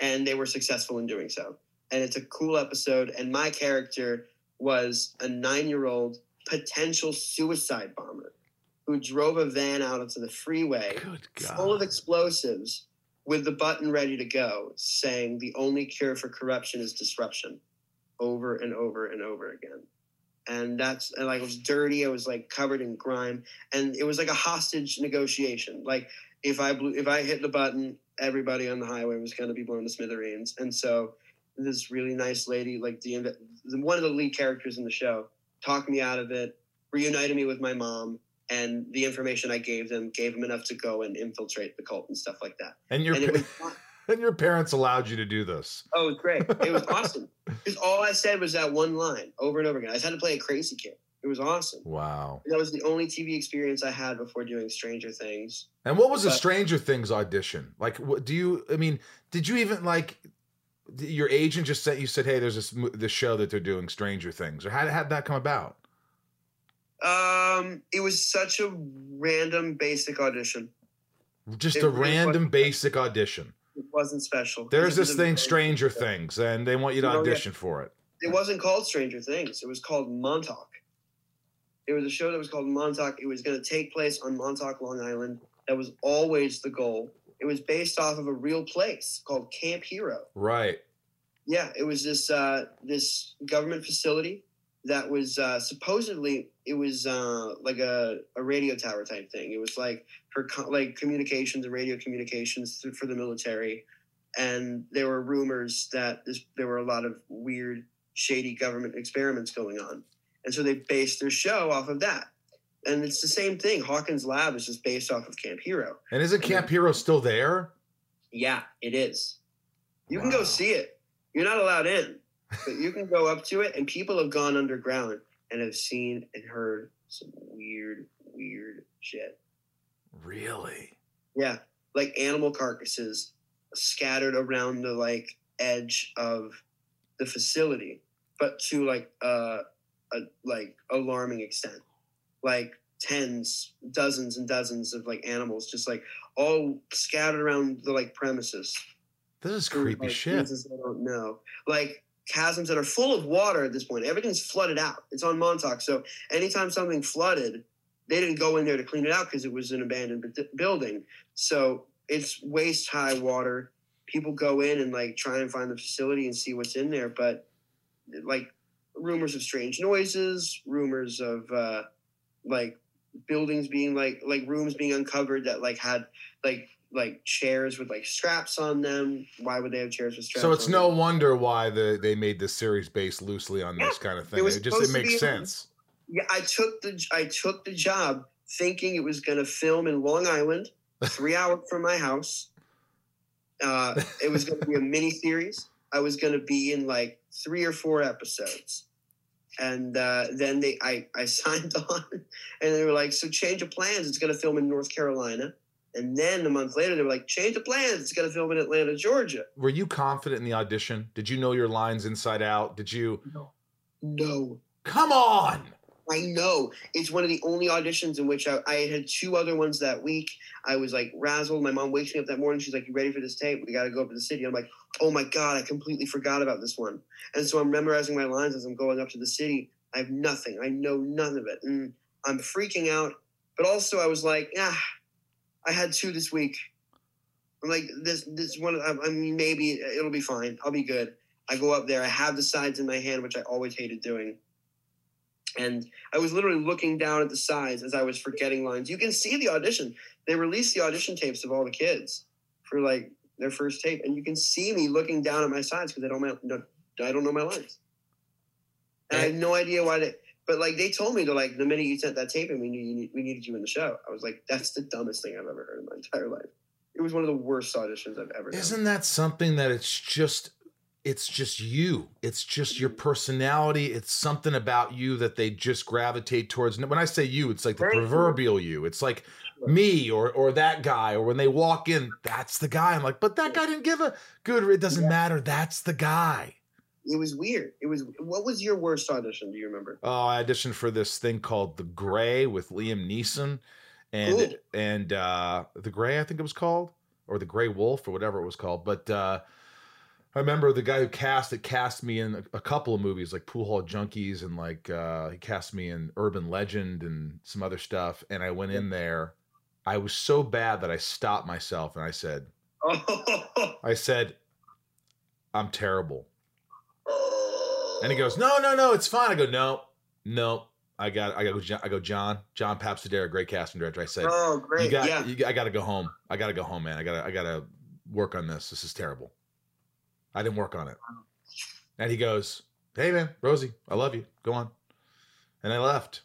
And they were successful in doing so. And it's a cool episode. And my character was a nine year old potential suicide bomber who drove a van out onto the freeway full of explosives with the button ready to go, saying the only cure for corruption is disruption over and over and over again. And that's and like it was dirty, it was like covered in grime, and it was like a hostage negotiation. Like if I blew if I hit the button, everybody on the highway was gonna be blown to smithereens. And so this really nice lady, like the one of the lead characters in the show, talked me out of it, reunited me with my mom, and the information I gave them gave them enough to go and infiltrate the cult and stuff like that. And your And it was and your parents allowed you to do this. oh, it was great. It was awesome because all I said was that one line over and over again. I just had to play a crazy kid. It was awesome. Wow. That was the only TV experience I had before doing Stranger Things. And what was But- Stranger Things audition? Like, what do you? I mean, did you even like? Your agent just sent you said, "Hey, there's this this show that they're doing Stranger Things," or how how did that come about? Um, it was such a random, basic audition. Just It a random basic audition. It wasn't special. There's this thing, Stranger Things, and they want you to Oh, yeah. audition for it. It wasn't called Stranger Things. It was called Montauk. It was a show that was called Montauk. It was going to take place on Montauk, Long Island. That was always the goal. It was based off of a real place called Camp Hero. Right. Yeah, it was this uh, this government facility that was uh, supposedly it was uh, like a, a radio tower type thing. It was like for co- like communications and radio communications for the military, and there were rumors that this, there were a lot of weird, shady government experiments going on, and so they based their show off of that. And it's the same thing. Hawkins Lab is just based off of Camp Hero. And isn't Camp Hero still there? Yeah, it is. You can go see it. You're not allowed in, but you can go up to it, and people have gone underground and have seen and heard some weird, weird shit. Really? Yeah, like animal carcasses scattered around the like edge of the facility, but to like uh, a like alarming extent, like tens, dozens, and dozens of like animals just like all scattered around the like premises. This is creepy like, shit. I don't know. Like chasms that are full of water at this point. Everything's flooded out. It's on Montauk. So anytime something flooded, they didn't go in there to clean it out because it was an abandoned bu- building. So it's waist high water. People go in and like try and find the facility and see what's in there, but like rumors of strange noises, rumors of uh, like buildings being like like rooms being uncovered that like had like like chairs with like straps on them. Why would they have chairs with straps? So it's no them? wonder why the they made this series based loosely on this kind of thing. was It just it makes sense. Yeah, I took the I took the job thinking it was going to film in Long Island, three hours from my house. Uh, it was going to be a mini series. I was going to be in like three or four episodes, and uh, then they I I signed on, and they were like, "So change of plans. It's going to film in North Carolina." And then a month later, they were like, "Change the plans. It's going to film in Atlanta, Georgia." Were you confident in the audition? Did you know your lines inside out? Did you No, Come on. I know it's one of the only auditions in which I, I had two other ones that week. I was like razzled. My mom wakes me up that morning. She's like, "You ready for this tape? We got to go up to the city." I'm like, "Oh my god, I completely forgot about this one." And so I'm memorizing my lines as I'm going up to the city. I have nothing. I know none of it, and I'm freaking out. But also, I was like, "Ah, I had two this week." I'm like, "This, this one. I, I mean, maybe it'll be fine. I'll be good." I go up there. I have the sides in my hand, which I always hated doing. And I was literally looking down at the sides as I was forgetting lines. You can see the audition. They released the audition tapes of all the kids for like their first tape, and you can see me looking down at my sides because I don't I don't know my lines. And I have no idea why they. But like they told me to like the minute you sent that tape and we knew you need, we needed you in the show. I was like, that's the dumbest thing I've ever heard in my entire life. It was one of the worst auditions I've ever. Isn't that something that it's just it's just you. It's just your personality. It's something about you that they just gravitate towards. And When I say you, it's like the Very proverbial you. It's like me or or that guy or when they walk in, that's the guy. I'm like, but that guy didn't give a good. It doesn't matter. That's the guy. It was weird. It was. What was your worst audition? Do you remember? Oh, I auditioned for this thing called The Grey with Liam Neeson, and Cool. and uh, The Grey, I think it was called, or The Gray Wolf, or whatever it was called. But uh, I remember the guy who cast it cast me in a, a couple of movies like Pool Hall Junkies, and like uh, he cast me in Urban Legend and some other stuff. And I went in there. I was so bad that I stopped myself and I said. I said, I'm terrible. And he goes, no, no, no, it's fine. I go, no, no. I got, I go, I go, John, John Papsidera, great casting director. I said, Oh, great. you got, yeah. you, I got to go home. I got to go home, man. I got I got to work on this. This is terrible. I didn't work on it. And he goes, hey, man, Rosie, I love you. Go on. And I left.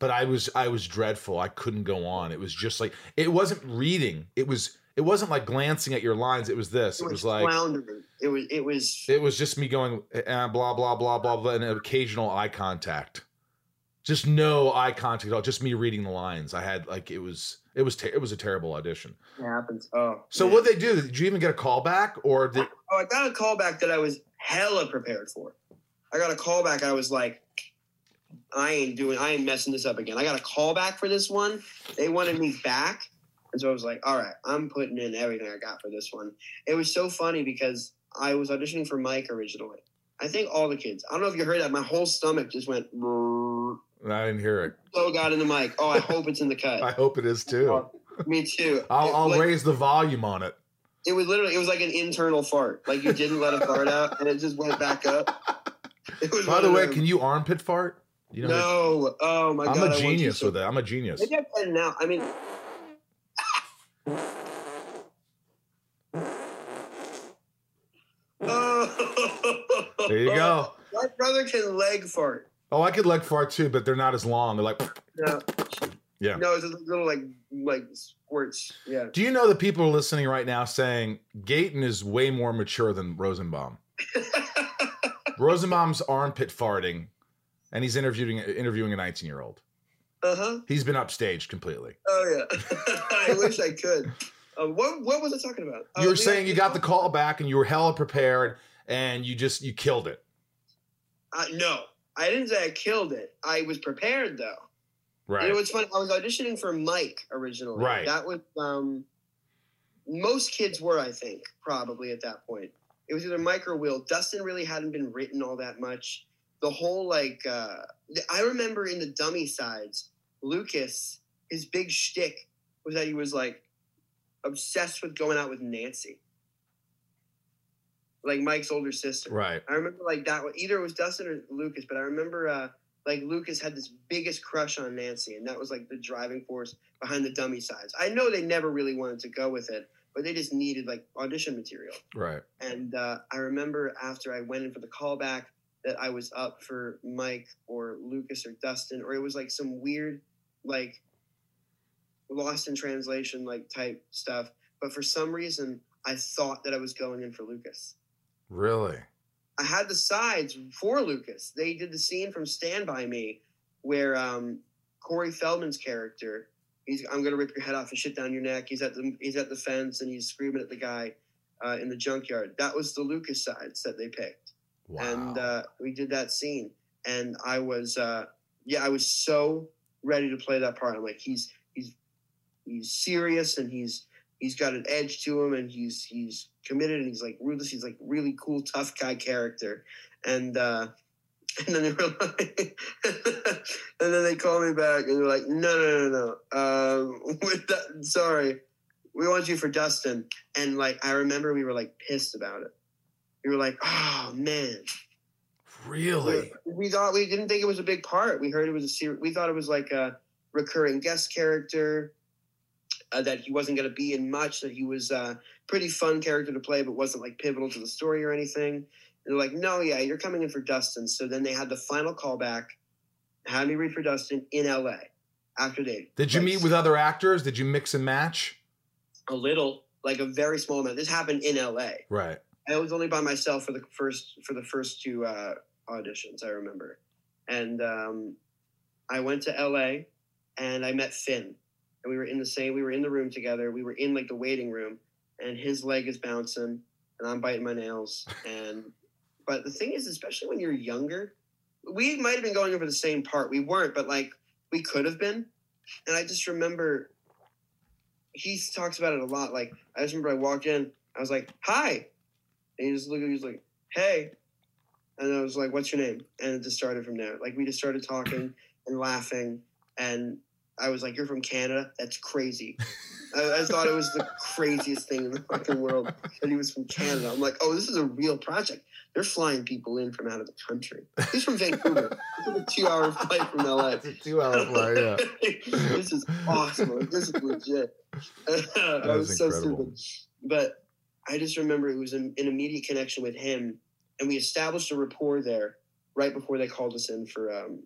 But I was, I was dreadful. I couldn't go on. It was just like, it wasn't reading. It was, it wasn't like glancing at your lines. It was this. It was like, floundering. It was. It was. it was just me going eh, blah blah blah blah blah and occasional eye contact. Just no eye contact at all. Just me reading the lines. I had like it was it was ter- it was a terrible audition. It happens. Oh. So what they do? Did you even get a call back or did? Oh, I got a call back that I was hella prepared for. I got a call back. I was like, I ain't doing. I ain't messing this up again. I got a call back for this one. They wanted me back, and so I was like, all right, I'm putting in everything I got for this one. It was so funny because I was auditioning for Mike originally. I think all the kids. I don't know if you heard that. My whole stomach just went. brrrr. I didn't hear it. Oh, so got in the mic. Oh, I hope it's in the cut. I hope it is too. Me too. I'll, I'll like- raise the volume on it. It was literally. It was like an internal fart. Like you didn't let a fart out, and it just went back up. It was. By the way, them. can you armpit fart? You know, no. Oh my god. I'm god. I a genius with it. I'm a genius. Maybe I can now. I mean. Oh. There you go. My brother can leg fart. Oh, I could leg fart too, but they're not as long. They're like, No, yeah. no, it's a little like like squirts. Yeah. Do you know that people are listening right now saying Gaten is way more mature than Rosenbaum? Rosenbaum's armpit farting, and he's interviewing interviewing a 19 year old. Uh huh. He's been upstaged completely. Oh yeah. I wish I could. Um, what what was I talking about? You were Leon saying you got the call back, and you were hella prepared, and you just you killed it. Uh, no, I didn't say I killed it. I was prepared though. Right. You know what's funny? I was auditioning for Mike originally. Right. That was um most kids were, I think, probably at that point. It was either Mike or Will. Dustin really hadn't been written all that much. The whole like uh I remember in the dummy sides, Lucas, his big shtick was that he was like obsessed with going out with Nancy. Like Mike's older sister. right. I remember like that. Either it was Dustin or Lucas, but I remember uh, like Lucas had this biggest crush on Nancy, and that was like the driving force behind the dummy sides. I know they never really wanted to go with it, but they just needed like audition material. Right. And uh, I remember after I went in for the callback that I was up for Mike or Lucas or Dustin, or it was like some weird like lost in translation like type stuff. But for some reason, I thought that I was going in for Lucas. Really. I had the sides for Lucas. They did the scene from Stand By Me where um, Corey Feldman's character, he's I'm gonna rip your head off and shit down your neck. He's at the he's at the fence and he's screaming at the guy uh, in the junkyard. That was the Lucas sides that they picked, Wow. and uh, we did that scene. And I was uh, yeah, I was so ready to play that part. I'm like he's he's he's serious and he's he's got an edge to him and he's he's committed and he's like ruthless he's like really cool tough guy character and uh and then they were like and then they called me back and they're like no no no no um with that, sorry we want you for dustin and like i remember we were like pissed about it we were like oh man really. we thought we didn't think it was a big part. We heard it was a ser- we thought it was like a recurring guest character uh, that he wasn't going to be in much. That he was a pretty fun character to play, but wasn't like pivotal to the story or anything. And they're like, no, yeah, you're coming in for Dustin. So then they had the final callback, had me read for Dustin in LA after they. Did you meet with other actors? Did you mix and match? a little, like a very small amount? This happened in LA. Right. I was only by myself for the first for the first two uh, auditions. I remember, and um, I went to LA, and I met Finn, and we were in the same. We were in the room together. We were in like the waiting room, and his leg is bouncing, and I'm biting my nails. And but the thing is, especially when you're younger, we might have been going over the same part. We weren't, but like we could have been. And I just remember he talks about it a lot. Like I just remember I walked in, I was like, "Hi," and he just looked at me, he was like, "Hey," and I was like, "What's your name?" And it just started from there. Like we just started talking and laughing, and I was like, "You're from Canada? That's crazy." I, I thought it was the craziest thing in the fucking world that he was from Canada. I'm like, "Oh, this is a real project. They're flying people in from out of the country." He's from Vancouver. It's like a two-hour flight from LA. It's a two-hour flight. Yeah. this is awesome. This is legit. I That was is so incredible. stupid. But I just remember it was an, an immediate connection with him, and we established a rapport there right before they called us in for um,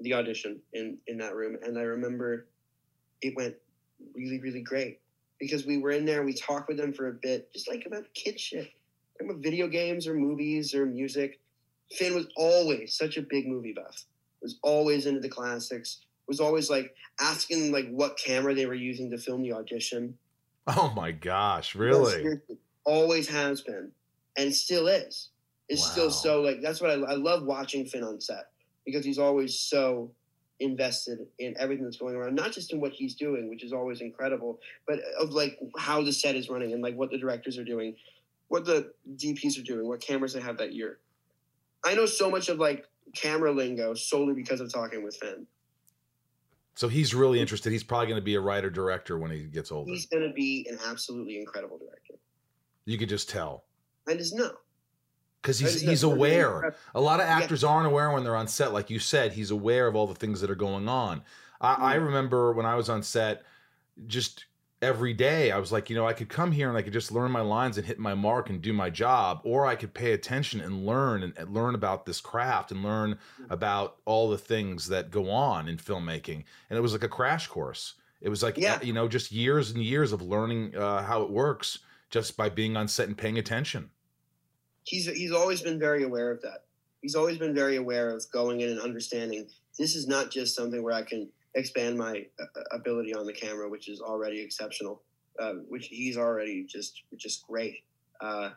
the audition in in that room. And I remember it went really really great because we were in there we talked with them for a bit, just like about kid shit, about video games or movies or music. Finn was always such a big movie buff. Was always into the classics. Was always like asking like what camera they were using to film the audition. Oh my gosh! Really? always has been, and still is. Is Wow. still so like that's what I, I love watching Finn on set because he's always so invested in everything that's going around, not just in what he's doing, which is always incredible, but of like how the set is running and like what the directors are doing, what the DPs are doing, what cameras they have that year. I know so much of like camera lingo solely because of talking with Finn. So he's really interested. He's probably going to be a writer director when he gets older. He's going to be an absolutely incredible director. You could just tell I just know. because he's he's aware. A lot of Yeah. actors aren't aware when they're on set. Like you said, he's aware of all the things that are going on. I, I mm-hmm. remember when I was on set, just every day, I was like, you know, I could come here and I could just learn my lines and hit my mark and do my job, or I could pay attention and learn and, and learn about this craft and learn about all the things that go on in filmmaking. And it was like a crash course. It was like, Yeah. you know, just years and years of learning uh, how it works just by being on set and paying attention. he's he's always been very aware of that. He's always been very aware of going in and understanding this is not just something where I can expand my uh, ability on the camera, which is already exceptional, uh, which he's already just just great. Uh,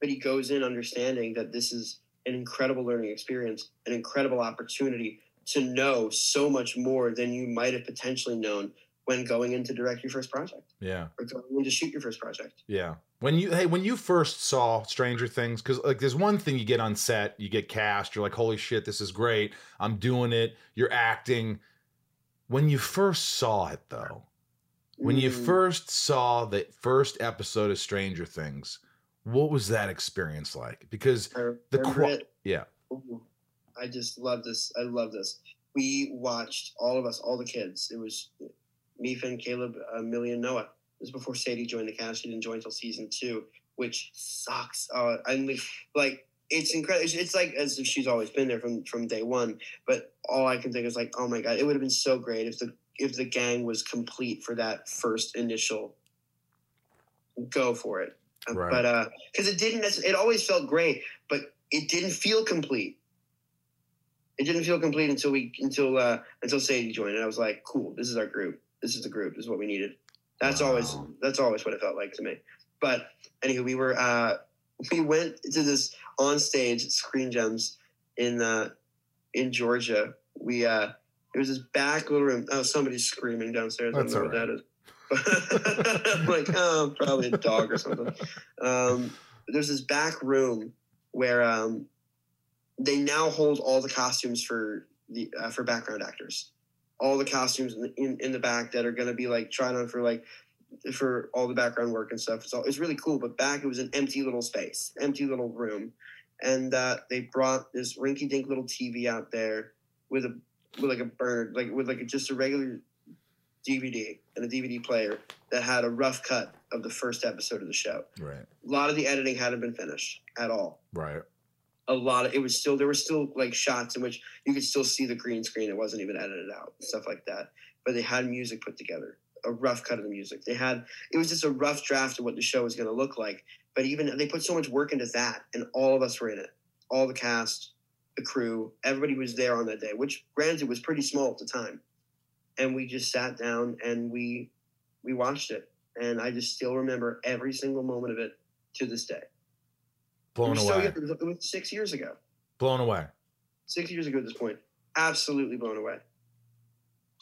but he goes in understanding that this is an incredible learning experience, an incredible opportunity to know so much more than you might have potentially known when going in to direct your first project Yeah. or going in to shoot your first project. Yeah. When you hey, when you first saw Stranger Things, because like there's one thing you get on set, you get cast, you're like, holy shit, this is great. I'm doing it. You're acting. When you first saw it though, when you Mm. first saw the first episode of Stranger Things, what was that experience like? Because the it. yeah, I just love this. I love this. We watched all of us, all the kids. It was me, Finn, Caleb, uh, Millie, and Noah. It was before Sadie joined the cast. She didn't join until season two, which sucks. Uh, I mean, like it's incredible. It's, it's like as if she's always been there from from day one. But all I can think is like, oh my god, it would have been so great if the if the gang was complete for that first initial go for it. Uh, Right. But uh, because it didn't, it always felt great, but it didn't feel complete. It didn't feel complete until we until uh until Sadie joined, and I was like, cool, this is our group. This is the group. This is what we needed. That's always that's always what it felt like to me. But anywho, we were uh we went to this on stage Screen Gems in uh in Georgia. We uh it was this back little room. Oh, somebody's screaming downstairs. That's I don't know what that is. I'm like, oh, probably a dog or something. Um, there's this back room where um, they now hold all the costumes for the uh, for background actors. All the costumes in the, in, in the back that are going to be like tried on for like for all the background work and stuff. It's all it's really cool. But back it was an empty little space, empty little room, and uh, they brought this rinky dink little TV out there with a with like a burner, like with like a, just a regular DVD and a DVD player that had a rough cut of the first episode of the show. right, A lot of the editing hadn't been finished at all. right. a lot of it was still there were still like shots in which you could still see the green screen. It wasn't even edited out, stuff like that. But they had music put together, a rough cut of the music. They had it was just a rough draft of what the show was going to look like. But even they put so much work into that, and all of us were in it. All the cast, the crew, everybody was there on that day, which granted was pretty small at the time. And we just sat down and we we watched it, and I just still remember every single moment of it to this day. Blown away. It was six years ago. Blown away. Six years ago at this point. Absolutely blown away.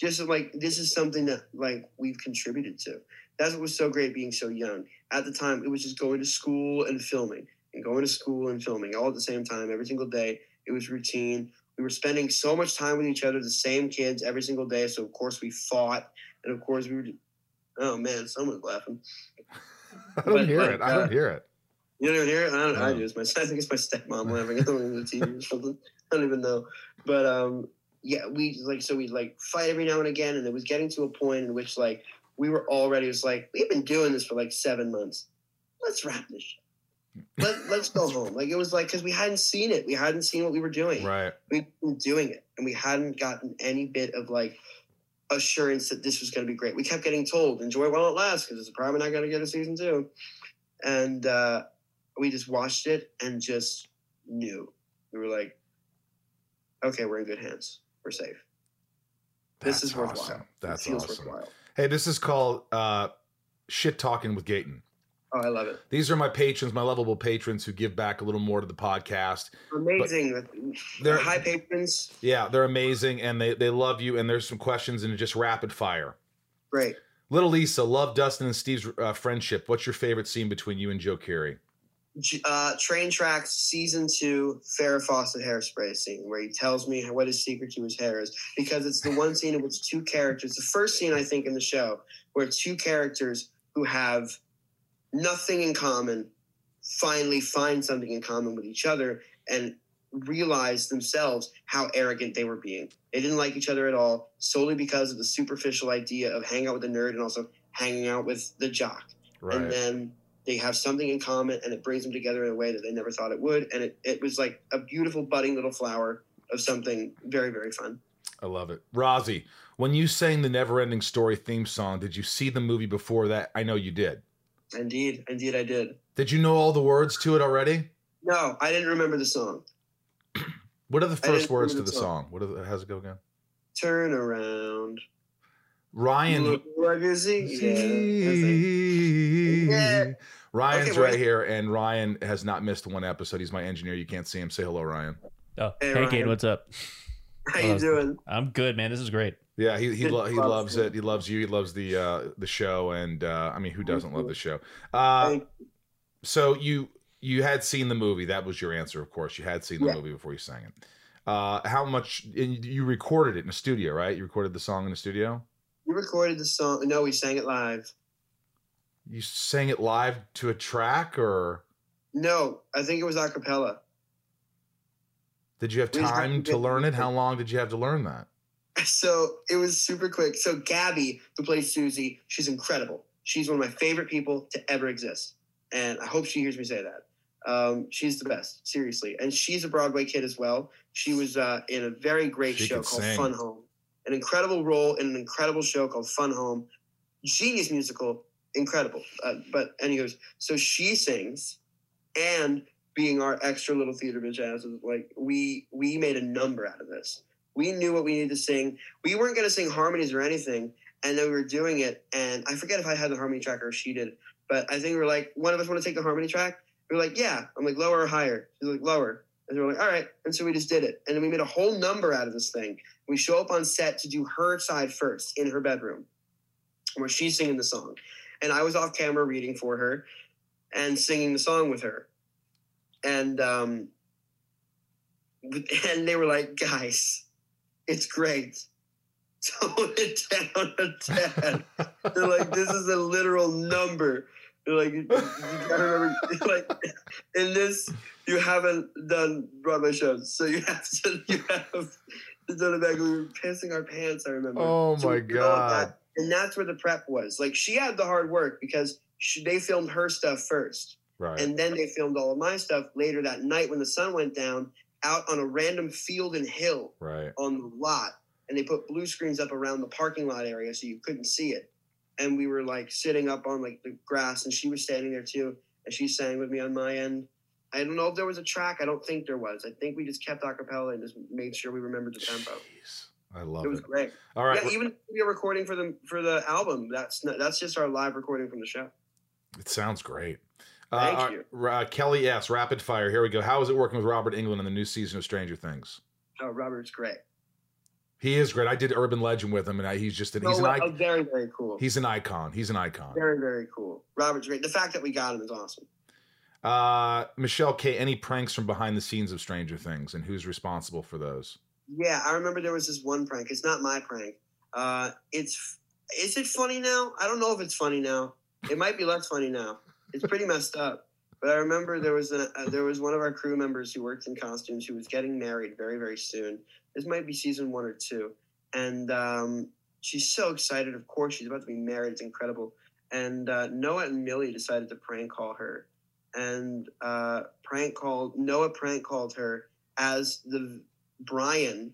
Just like this is something that like we've contributed to. That's what was so great being so young. At the time, it was just going to school and filming and going to school and filming all at the same time every single day. It was routine. We were spending so much time with each other, the same kids every single day. So of course we fought, and of course we were. Oh man, someone's laughing. I don't But, hear like, it. I don't uh, hear it. You don't even hear it? I, don't, I do. It's my, I think it's my stepmom laughing at the TV or something. I don't even know. But um, yeah, we like so we like fight every now and again, and it was getting to a point in which like we were already. It was like we've been doing this for like seven months. Let's wrap this. Shit. Let, let's go home. Like it was like because we hadn't seen it. We hadn't seen what we were doing. Right. we were doing it, and we hadn't gotten any bit of like assurance that this was going to be great. We kept getting told, "Enjoy while it lasts," because it's probably not going to get a season two. And uh, we just watched it and just knew. We were like, "Okay, we're in good hands. We're safe. This is worthwhile. awesome. That's awesome. worthwhile." Hey, this is called uh, shit talking with Gaten. Oh, I love it. These are my patrons, my lovable patrons who give back a little more to the podcast. Amazing. They're- They're high patrons. Yeah, they're amazing and they they love you. And there's some questions and just rapid fire. Great. Little Lisa, love Dustin and Steve's uh, friendship. What's your favorite scene between you and Joe Keery? Uh, Train Tracks season two Farrah Fawcett hairspray scene where he tells me what his secret to his hair is because it's the one scene in which two characters, the first scene I think in the show, where two characters who have nothing in common finally find something in common with each other and realize themselves how arrogant they were being. They didn't like each other at all solely because of the superficial idea of hanging out with the nerd and also hanging out with the jock Right. and then they have something in common and it brings them together in a way that they never thought it would and it, it was like a beautiful budding little flower of something very very fun I love it. Rozzy, when you sang the Never Ending Story theme song, did you see the movie before that? I know you did. indeed indeed i did Did you know all the words to it already? no i didn't remember the song What are the first words to the the song. song? What are the, how's it go again? turn around Ryan. Look. Yeah. Yeah. Ryan's Okay, right here, and Ryan has not missed one episode. He's my engineer. You can't see him. Say hello, Ryan. Oh, Hey, hey, Ryan. Kate, what's up? how you Uh, doing I'm good, man. This is great. Yeah, he he, lo- he loves it. He loves you. He loves the uh, the show, and uh, I mean, who doesn't love the show? Uh, so you you had seen the movie. That was your answer, of course. You had seen the Yeah. movie before you sang it. Uh, how much? And you recorded it in a studio, right? You recorded the song in the studio. you recorded the song no we sang it live You sang it live to a track, or no i think it was a cappella did you have We just had time to to learn it? How long did you have to learn that? So it was super quick. So Gabby, who plays Susie, she's incredible. She's one of my favorite people to ever exist, and I hope she hears me say that. Um, she's the best, seriously, and she's a Broadway kid as well. She was uh, in a very great She show called sing. Fun Home, an incredible role in an incredible show called Fun Home, genius musical, incredible. Uh, but anyways, so she sings, and being our extra little theater bitch asses, like we we made a number out of this. We knew what we needed to sing. We weren't going to sing harmonies or anything, and then we were doing it. And I forget if I had the harmony track or she did, but I think we are like, one of us want to take the harmony track. We are like, yeah. I'm like, lower or higher? She's like, lower. And we are like, all right. And so we just did it. And then we made a whole number out of this thing. We show up on set to do her side first in her bedroom, where she's singing the song, and I was off camera reading for her and singing the song with her. And um, and they were like, guys, it's great. Tone it down a tad. They're like, this is a literal number. They're like, you, gotta remember, like, in this, you haven't done Broadway shows, so you have to, you have to done it back. We were pissing our pants. I remember. Oh my all God. And that's where the prep was. Like, she had the hard work because she, they filmed her stuff first. Right. And then they filmed all of my stuff later that night when the sun went down out on a random field and hill right. on the lot. And they put blue screens up around the parking lot area so you couldn't see it. And we were like sitting up on like the grass and she was standing there too. And she sang with me on my end. I don't know if there was a track. I don't think there was. I think we just kept a cappella and just made sure we remembered the tempo. I love It was it. Was great. All right. Yeah, even we are recording for the for the album. That's not, that's just our live recording from the show. It sounds great. Thank uh, you. Uh, Kelly S. Rapid fire. Here we go. How is it working with Robert Englund in the new season of Stranger Things? Oh, Robert's great. He is great. I did Urban Legend with him, and I, he's just an, No, he's an oh, icon. very very cool. He's an icon. He's an icon. very very cool. Robert's great. The fact that we got him is awesome. Uh, Michelle K. Any pranks from behind the scenes of Stranger Things, and who's responsible for those? Yeah, I remember there was this one prank. It's not my prank. Uh, it's is it funny now? I don't know if it's funny now. It might be less funny now. It's pretty messed up. But I remember there was a, uh, there was one of our crew members who worked in costumes who was getting married very very soon. This might be season one or two, and um, she's so excited. Of course, she's about to be married. It's incredible. And uh, Noah and Millie decided to prank call her, and uh, prank called Noah prank called her as the Brian,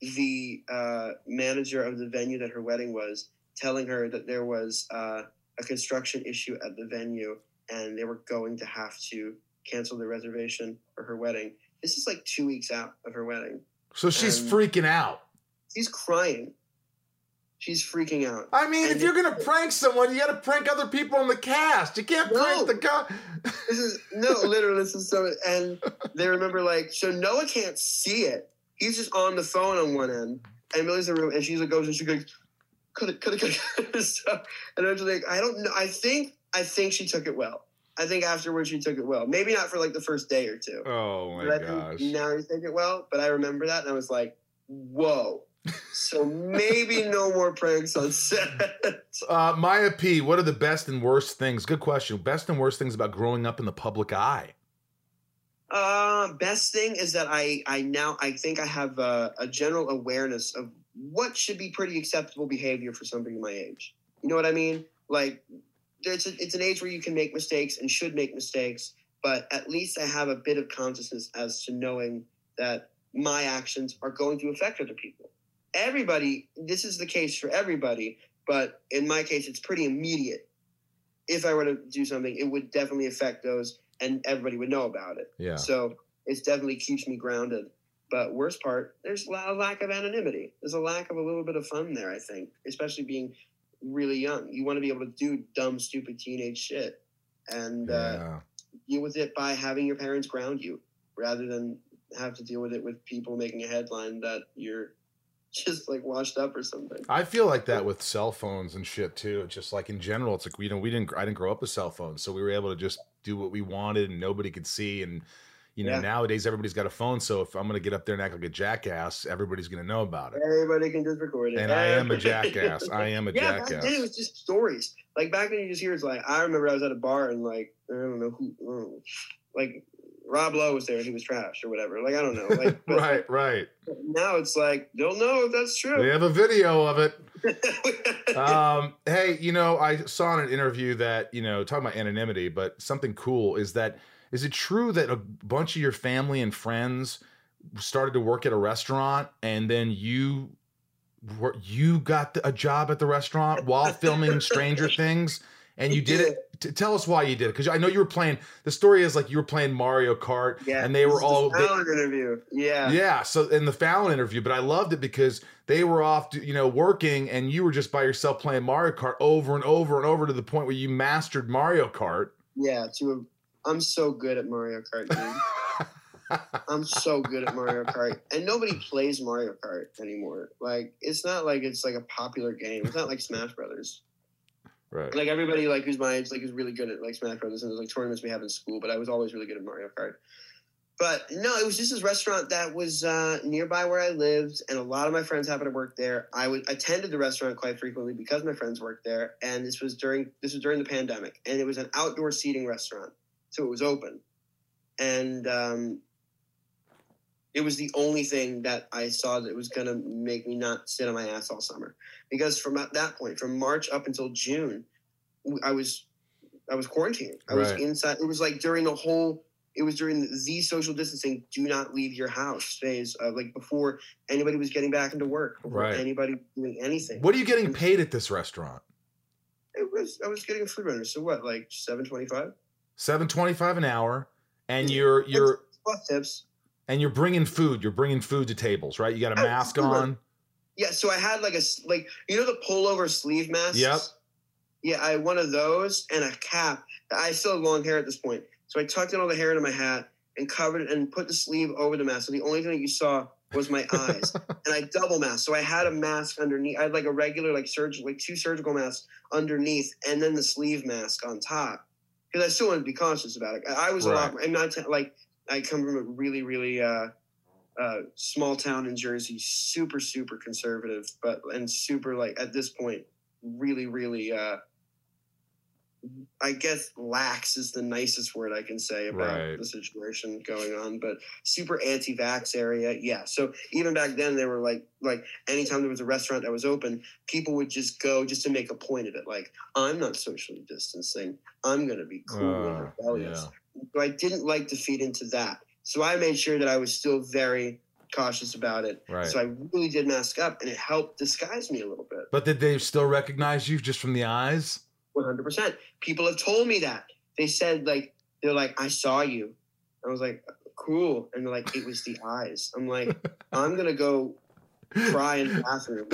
the uh, manager of the venue that her wedding was, telling her that there was uh, a construction issue at the venue and they were going to have to cancel the reservation for her wedding. This is like two weeks out of her wedding. So she's freaking out. She's crying. She's freaking out. I mean, if you're gonna prank someone, you got to prank other people in the cast. You can't No. prank the guy. This is no, literally, this is so. And they remember like, so Noah can't see it. He's just on the phone on one end, and Millie's in the room, and she's like goes and she goes, could it, could it, could it. cut it." and I was like, I don't know. I think, I think she took it well. I think afterwards she took it well. Maybe not for like the first day or two. Oh my but I gosh. think now you take it well. But I remember that, and I was like, whoa. So maybe no more pranks on set. Uh, Maya P. What are the best and worst things? Good question. Best and worst things about growing up in the public eye. Uh, best thing is that I I now I think I have a, a general awareness of what should be pretty acceptable behavior for somebody my age. You know what I mean? Like, it's a, it's an age where you can make mistakes and should make mistakes, but at least I have a bit of consciousness as to knowing that my actions are going to affect other people. Everybody, this is the case for everybody, but in my case, it's pretty immediate. If I were to do something, it would definitely affect those, and everybody would know about it. Yeah. So it definitely keeps me grounded. But worst part, there's a lack of anonymity. There's a lack of a little bit of fun there. I think, especially being really young, you want to be able to do dumb, stupid teenage shit, and uh, Yeah. deal with it by having your parents ground you, rather than have to deal with it with people making a headline that you're just like washed up or something. I feel like that with cell phones and shit too. Just like in general, it's like you know we didn't I didn't grow up with cell phones, so we were able to just do what we wanted and nobody could see. And you know Yeah. nowadays everybody's got a phone, so if I'm gonna get up there and act like a jackass, everybody's gonna know about it. Everybody can just record it. And I am a jackass. I am a yeah, jackass. then it was just stories. Like back then, you just hear it's like I remember I was at a bar and like I don't know who, don't know, like Rob Lowe was there and he was trash or whatever. Like I don't know. Like right, right. now it's like they'll know if that's true. We true. have a video of it. um, hey, you know, I saw in an interview that, you know, talking about anonymity, but something cool is that is it true that a bunch of your family and friends started to work at a restaurant and then you were you got the- a job at the restaurant while filming Stranger Things and you did it t- tell us why you did it because I know you were playing the story is like you were playing Mario Kart yeah, and they were is the all they- Fallon interview. Yeah. yeah. So in the Fallon interview, but I loved it because they were off, you know, working, and you were just by yourself playing Mario Kart over and over and over to the point where you mastered Mario Kart. Yeah, to a, I'm so good at Mario Kart, dude. I'm so good at Mario Kart, and nobody plays Mario Kart anymore. Like, it's not like it's like a popular game. It's not like Smash Brothers. Right. Like everybody, like who's my age, like is really good at like Smash Brothers, and there's like tournaments we have in school. But I was always really good at Mario Kart. But no, it was just this restaurant that was uh, nearby where I lived, and a lot of my friends happened to work there. I would attended the restaurant quite frequently because my friends worked there, and this was during this was during the pandemic, and it was an outdoor seating restaurant, so it was open, and um, it was the only thing that I saw that was gonna make me not sit on my ass all summer, because from at that point, from March up until June, I was I was quarantined. I was inside. It was like during the whole. It was during the social distancing. Do not leave your house phase. Uh, like before anybody was getting back into work. Right. Anybody doing anything. What are you getting paid at this restaurant? It was. I was getting a food runner. So what? Like seven twenty five Seven twenty-five an hour, and you're you're plus tips. and you're bringing food. You're bringing food to tables, right? You got a mask on. Yeah. So I had like a like you know the pullover sleeve masks. Yep. Yeah, I had one of those and a cap. I still have long hair at this point, so I tucked in all the hair into my hat and covered it and put the sleeve over the mask. So the only thing that you saw was my eyes, and I double masked. So I had a mask underneath. I had like a regular like surgical, like two surgical masks underneath, and then the sleeve mask on top because I still wanted to be conscious about it. I I was a lot. I'm not t- like I come from a really really. uh uh, small town in Jersey, super, super conservative, but and super like at this point, really, really uh I guess lax is the nicest word I can say about Right. the situation going on, but super anti-vax area. Yeah. So even back then they were like like anytime there was a restaurant that was open, people would just go just to make a point of it. Like, I'm not socially distancing. I'm gonna be cool Uh, and rebellious. yeah. So I didn't like to feed into that. So I made sure that I was still very cautious about it. Right. So I really did mask up and it helped disguise me a little bit. But did they still recognize you just from the eyes? 100%. People have told me that. They said, like, they're like, I saw you. I was like, cool. And they're like, it was the eyes. I'm like, I'm going to go cry in the bathroom.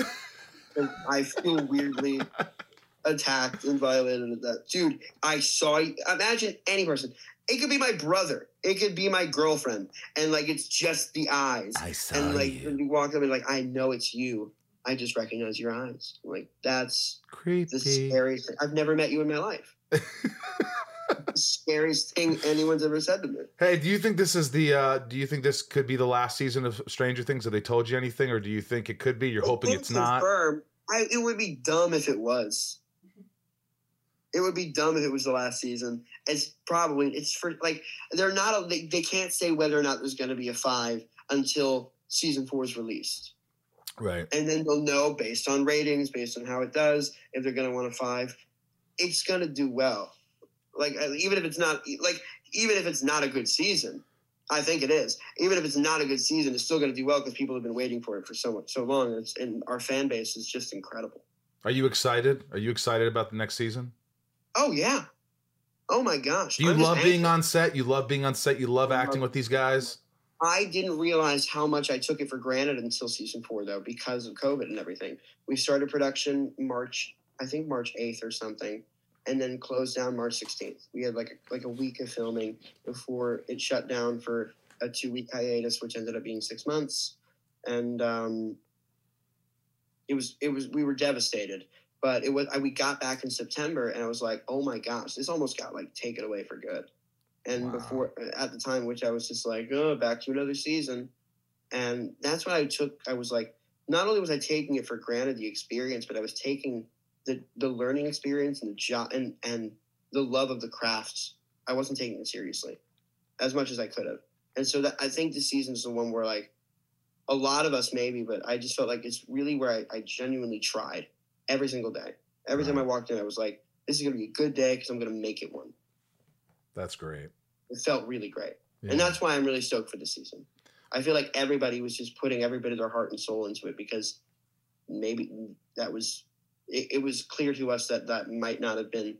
And I feel weirdly attacked and violated at that. Dude, I saw you. Imagine any person. It could be my brother. It could be my girlfriend. And like, it's just the eyes. I saw and like, you. when you walk up and like, I know it's you. I just recognize your eyes. Like, that's Creepy. the scariest thing. I've never met you in my life. the scariest thing anyone's ever said to me. Hey, do you think this is the? uh Do you think this could be the last season of Stranger Things? Have they told you anything, or do you think it could be? You're hoping Can't it's not. I, it would be dumb if it was. It would be dumb if it was the last season. It's probably it's for like they're not. A, they, they can't say whether or not there's going to be a five until season four is released, Right. and then they'll know based on ratings, based on how it does, if they're going to want a five. It's going to do well. Like uh, even if it's not like even if it's not a good season, I think it is. Even if it's not a good season, it's still going to do well because people have been waiting for it for so much, so long. And, it's, and our fan base is just incredible. Are you excited? Are you excited about the next season? Oh yeah. Oh my gosh. Do you I'm love being on set? You love being on set. You love acting with these guys. I didn't realize how much I took it for granted until season four, though, because of COVID and everything. We started production March, I think March eighth or something, and then closed down March sixteenth. We had like a, like a week of filming before it shut down for a two week hiatus, which ended up being six months, and um, it was it was we were devastated. But it was I, we got back in September, and I was like, oh my gosh, this almost got like taken away for good. And Wow. before at the time, which I was just like, oh, back to another season, and that's what I took. I was like, not only was I taking it for granted the experience, but I was taking the the learning experience and the job and and the love of the crafts. I wasn't taking it seriously as much as I could have, and so that I think this season is the one where like a lot of us maybe, but I just felt like it's really where I, I genuinely tried every single day. Every time I walked in, I was like, this is gonna be a good day because I'm gonna make it one. That's great. It felt really great. Yeah. And that's why I'm really stoked for the season. I feel like everybody was just putting every bit of their heart and soul into it because maybe that was it, it was clear to us that that might not have been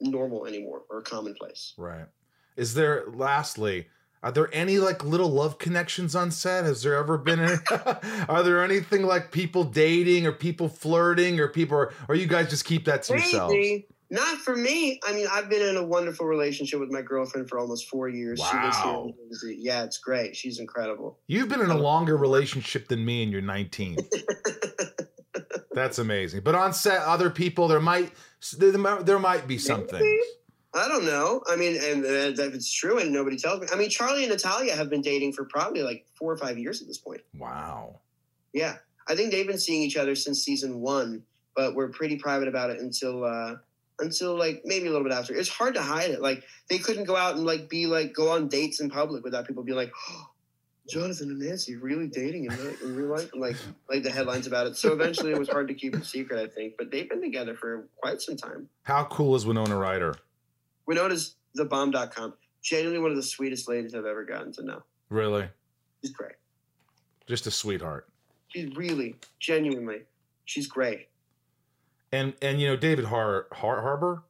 normal anymore or commonplace. right. Is there? Lastly, are there any like little love connections on set? Has there ever been? Any, are there anything like people dating or people flirting or people? Or, or you guys just keep that to yourselves? Maybe. Not for me. I mean, I've been in a wonderful relationship with my girlfriend for almost four years. She lives here Wow. Yeah, it's great. She's incredible. You've been in a longer relationship than me, and you're 19. That's amazing. But on set, other people, there might there, there might be some Maybe. things. I don't know. I mean, and uh, if it's true and nobody tells me. I mean, Charlie and Natalia have been dating for probably like four or five years at this point. Wow. Yeah, I think they've been seeing each other since season one, but we're pretty private about it until uh until like maybe a little bit after. It's hard to hide it. Like they couldn't go out and like be like go on dates in public without people being like, oh, Jonathan and Nancy really dating in, real- in real life, and like like the headlines about it. So eventually, it was hard to keep it secret. I think, but they've been together for quite some time. How cool is Winona Ryder? Winona's thebomb.com. Genuinely one of the sweetest ladies I've ever gotten to know. Really, She's great. just a sweetheart. She's really, genuinely, she's great. And and you know David Har, Har Harbour.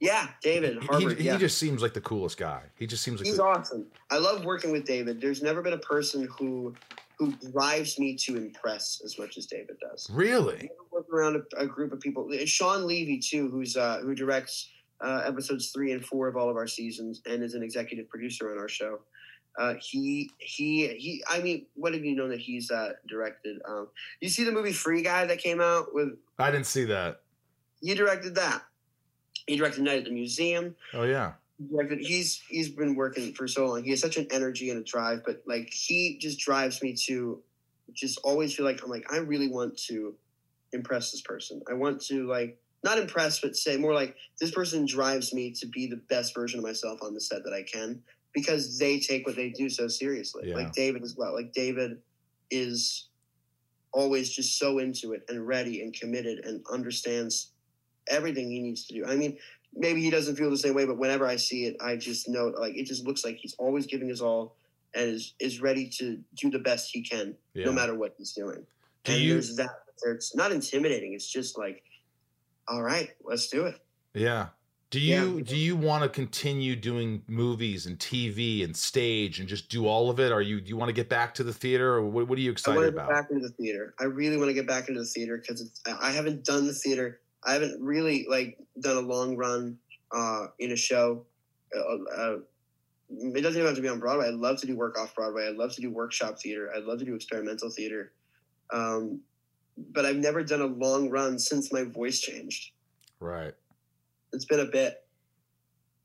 Yeah, David He- He, yeah. he just seems like the coolest guy. He just seems like He's the, awesome. I love working with David. There's never been a person who who drives me to impress as much as David does. really. Work around a, a group of people. Shawn Levy too, who's uh, who directs uh, episodes three and four of all of our seasons and is an executive producer on our show. Uh, he he he. I mean, what have you known that he's uh, directed? Um, you see the movie Free Guy that came out with? I didn't see that. You directed that. He directed Night at the Museum. Oh yeah. Like he's he's been working for so long. He has such an energy and a drive, but like he just drives me to just always feel like I'm like I really want to impress this person. I want to like not impressed, but say more like this person drives me to be the best version of myself on the set that I can because they take what they do so seriously. Yeah. Like David as well. Like David is always just so into it and ready and committed and understands everything he needs to do. I mean, maybe he doesn't feel the same way, but whenever I see it, I just know like it just looks like he's always giving his all and is is ready to do the best he can, Yeah. no matter what he's doing. Do and you- there's that. It's not intimidating. It's just like, all right, let's do it. Yeah. Do you Yeah. do you want to continue doing movies and TV and stage and just do all of it? Are you do you want to get back to the theater or what, what are you I excited want to get about? back into the theater. I really want to get back into the theater because I haven't done the theater. I haven't really like done a long run uh, in a show. Uh, uh, it doesn't even have to be on Broadway. I'd love to do work off Broadway. I'd love to do workshop theater. I'd love to do experimental theater. Um, but I've never done a long run since my voice changed. Right. It's been a bit.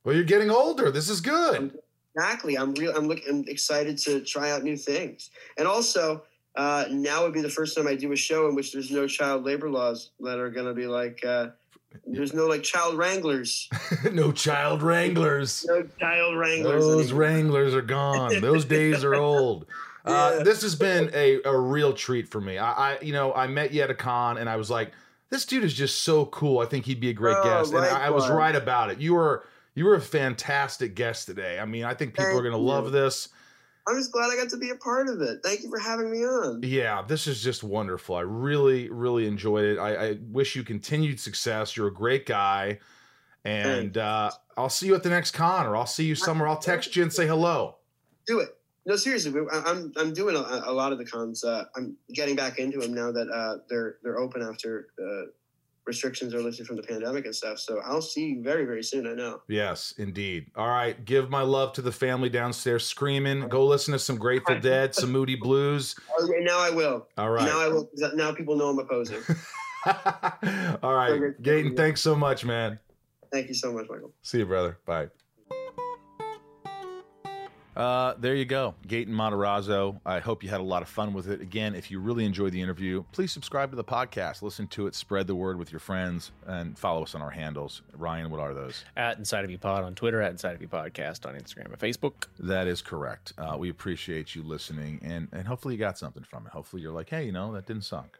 Well, you're getting older. This is good. Exactly. I'm real. I'm looking. I'm excited to try out new things. And also, uh, now would be the first time I do a show in which there's no child labor laws that are going to be like. Uh, there's no like child wranglers. no child wranglers. No child wranglers. Those anymore. wranglers are gone. Those days are old. Uh, Yeah. this has been a, a real treat for me. I, I, you know, I met you at a con, and I was like, "This dude is just so cool. I think he'd be a great Oh, guest." And I, I was right about it. You were you were a fantastic guest today. I mean, I think people are going to you. love this. I'm just glad I got to be a part of it. Thank you for having me on. Yeah, this is just wonderful. I really, really enjoyed it. I, I wish you continued success. You're a great guy, and uh, I'll see you at the next con, or I'll see you somewhere. I'll text you and say hello. Do it. No, seriously, we- I'm I'm doing a, a lot of the cons. Uh, I'm getting back into them now that uh, they're they're open after uh, restrictions are lifted from the pandemic and stuff. So I'll see you very very soon. I know. Yes, indeed. All right, give my love to the family downstairs screaming. Go listen to some Grateful Dead, some Moody Blues. Okay, now I will. All right. Now I will. Now people know I'm a poser. All right. Gaten, thanks so much, man. Thank you so much, Michael. See you, brother. Bye. Uh, there you go, Gaten Matarazzo. I hope you had a lot of fun with it. Again, if you really enjoyed the interview, please subscribe to the podcast, listen to it, spread the word with your friends, and follow us on our handles. Ryan, what are those? At Inside of You Pod on Twitter, at Inside of You Podcast on Instagram and Facebook. That is correct. Uh, we appreciate you listening, and and hopefully you got something from it. Hopefully you're like, hey, you know, that didn't suck.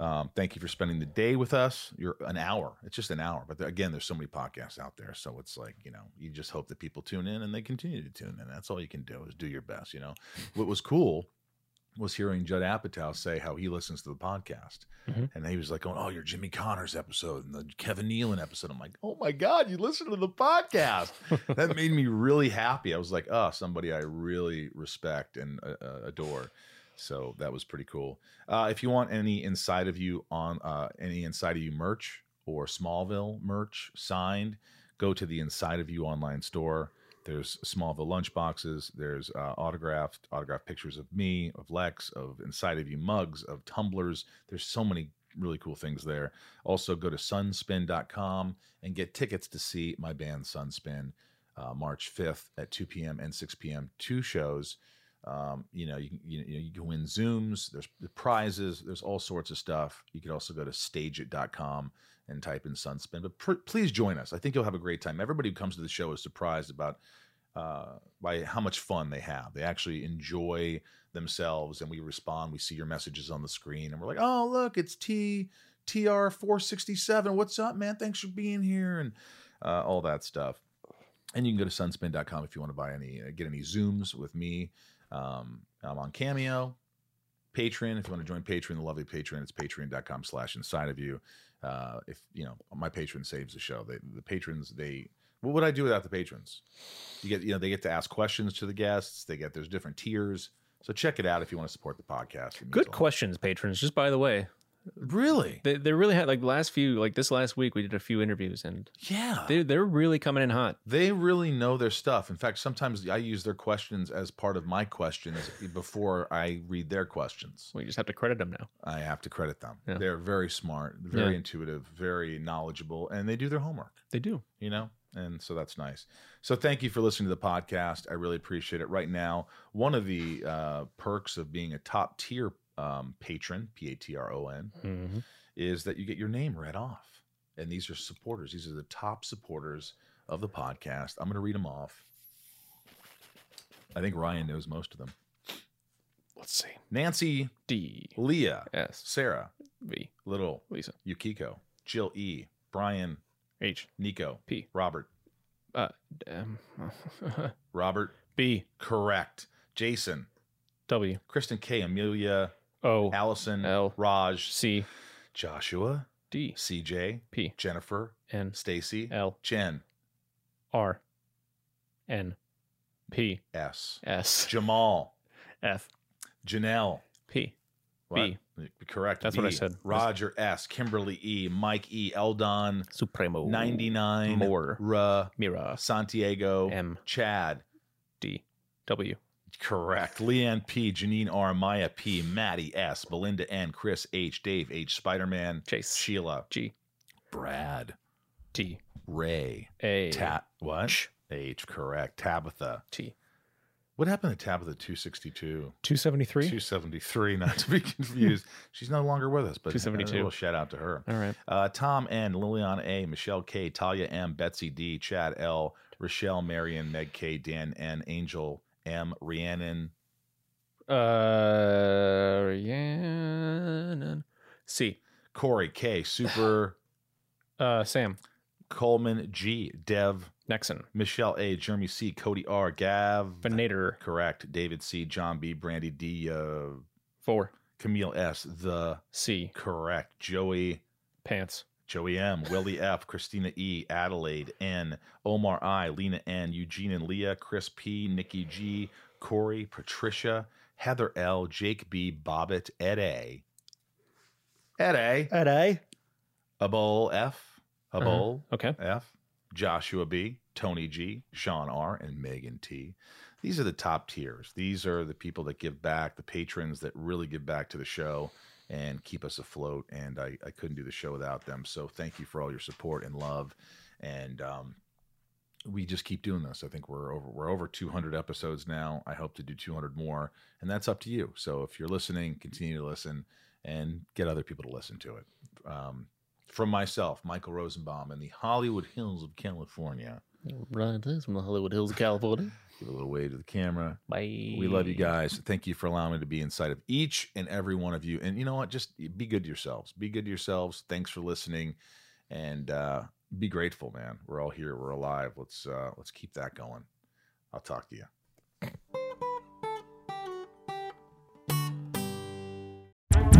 Um, thank you for spending the day with us. You're an hour. It's just an hour, but there, again, there's so many podcasts out there, so it's like you know, you just hope that people tune in and they continue to tune in. That's all you can do is do your best. You know, what was cool was hearing Judd Apatow say how he listens to the podcast, Mhm. and he was like, "going, oh, your Jimmy Connors episode and the Kevin Nealon episode." I'm like, "Oh my god, you listen to the podcast!" that made me really happy. I was like, "Oh, somebody I really respect and uh, uh, adore." So that was pretty cool. Uh, if you want any inside of you on uh, any inside of you merch or Smallville merch signed, go to the Inside of You online store. There's Smallville lunch boxes. There's uh, autographed autographed pictures of me, of Lex, of Inside of You mugs, of tumblers. There's so many really cool things there. Also, go to sunspin.com and get tickets to see my band Sunspin uh, March 5th at 2 p.m. and 6 p.m. Two shows. Um, you know, you can you, you can win Zooms. There's the prizes. There's all sorts of stuff. You could also go to stageit.com and type in Sunspin. But pr- please join us. I think you'll have a great time. Everybody who comes to the show is surprised about uh, by how much fun they have. They actually enjoy themselves, and we respond. We see your messages on the screen, and we're like, "Oh, look, it's T TR four sixty seven. What's up, man? Thanks for being here," and uh, all that stuff. And you can go to sunspin.com if you want to buy any, uh, get any Zooms with me. Um, I'm on Cameo, Patreon. If you want to join Patreon, the lovely Patreon, it's patreon.com slash inside of you. Uh, if, you know, my patron saves the show. They, the patrons, they, what would I do without the patrons? You get, you know, they get to ask questions to the guests. They get, there's different tiers. So check it out if you want to support the podcast. It means a Good questions, patrons. Just by the way, Really? they, they really had like the last few, like this last week, we did a few interviews and Yeah. they they're really coming in hot. They really know their stuff. In fact, sometimes I use their questions as part of my questions before I read their questions. We just have to credit them now. I have to credit them. Yeah. They're very smart, very Yeah. intuitive, very knowledgeable, and they do their homework, They do. you know? And so that's nice. So thank you for listening to the podcast. I really appreciate it. Right now, one of the uh, perks of being a top tier um, patron, P A T R O N, Mm-hmm. is that you get your name read off. And these are supporters. These are the top supporters of the podcast. I'm going to read them off. I think Ryan knows most of them. Let's see. Nancy, D Leah, S Sarah, V Little, Lisa Yukiko, Jill E, Brian, H Nico, P Robert, uh um, Robert, B correct, Jason, W Kristen K, Amelia, O Allison, L. Raj, C Joshua, D CJ, P Jennifer, N Stacy, L Jen, R N P S, S Jamal, F Janelle, P What? B Correct. That's what I said. Roger S. Kimberly E. Mike E. Eldon. Supremo 99. More. Ra. Mira Santiago. M. Chad. D W Correct. Leanne P. Janine R. Maya P. Maddie S. Belinda N. Chris H. Dave H. Spider Man. Chase Sheila. G Brad. T Ray. A Tat. What? H. Correct. Tabitha. T What happened to Tabitha 262? two seventy three. 273, not to be confused. She's no longer with us, but 272. a little shout out to her. All right. Uh, Tom N, Liliana A, Michelle K, Talia M, Betsy D, Chad L, Rochelle, Marion, Meg K, Dan N, Angel M, Rhiannon, Uh, Rhiannon. C. Corey K, Super, Uh, Sam Coleman G, Dev, Nexon. Michelle A, Jeremy C, Cody R, Gav, Venator. correct, David C, John B, Brandy D, uh, Four. Camille S, the C. correct, Joey, Pants. Joey M, Willie F, Christina E, Adelaide N, Omar I, Lena N, Eugene and Leah, Chris P, Nikki G, Corey, Patricia, Heather L, Jake B, Bobbitt, Ed A, Ed A, Ed A. Abol F, uh-huh. Abol Okay. F, Joshua B, Tony G, Sean R, and Megan T. These are the top tiers. These are the people that give back, the patrons that really give back to the show and keep us afloat. And I, I couldn't do the show without them. So thank you for all your support and love. And um, we just keep doing this. I think we're over we're over 200 episodes now. I hope to do 200 more, and that's up to you. So if you're listening, continue to listen and get other people to listen to it. Um, from myself, Michael Rosenbaum, in the Hollywood Hills of California. Right. From the Hollywood Hills of California. Give a little wave to the camera. Bye. We love you guys. Thank you for allowing me to be inside of each and every one of you. And you know what? Just be good to yourselves. Be good to yourselves. Thanks for listening, and uh, be grateful, man. We're all here. We're alive. Let's uh, let's keep that going. I'll talk to you.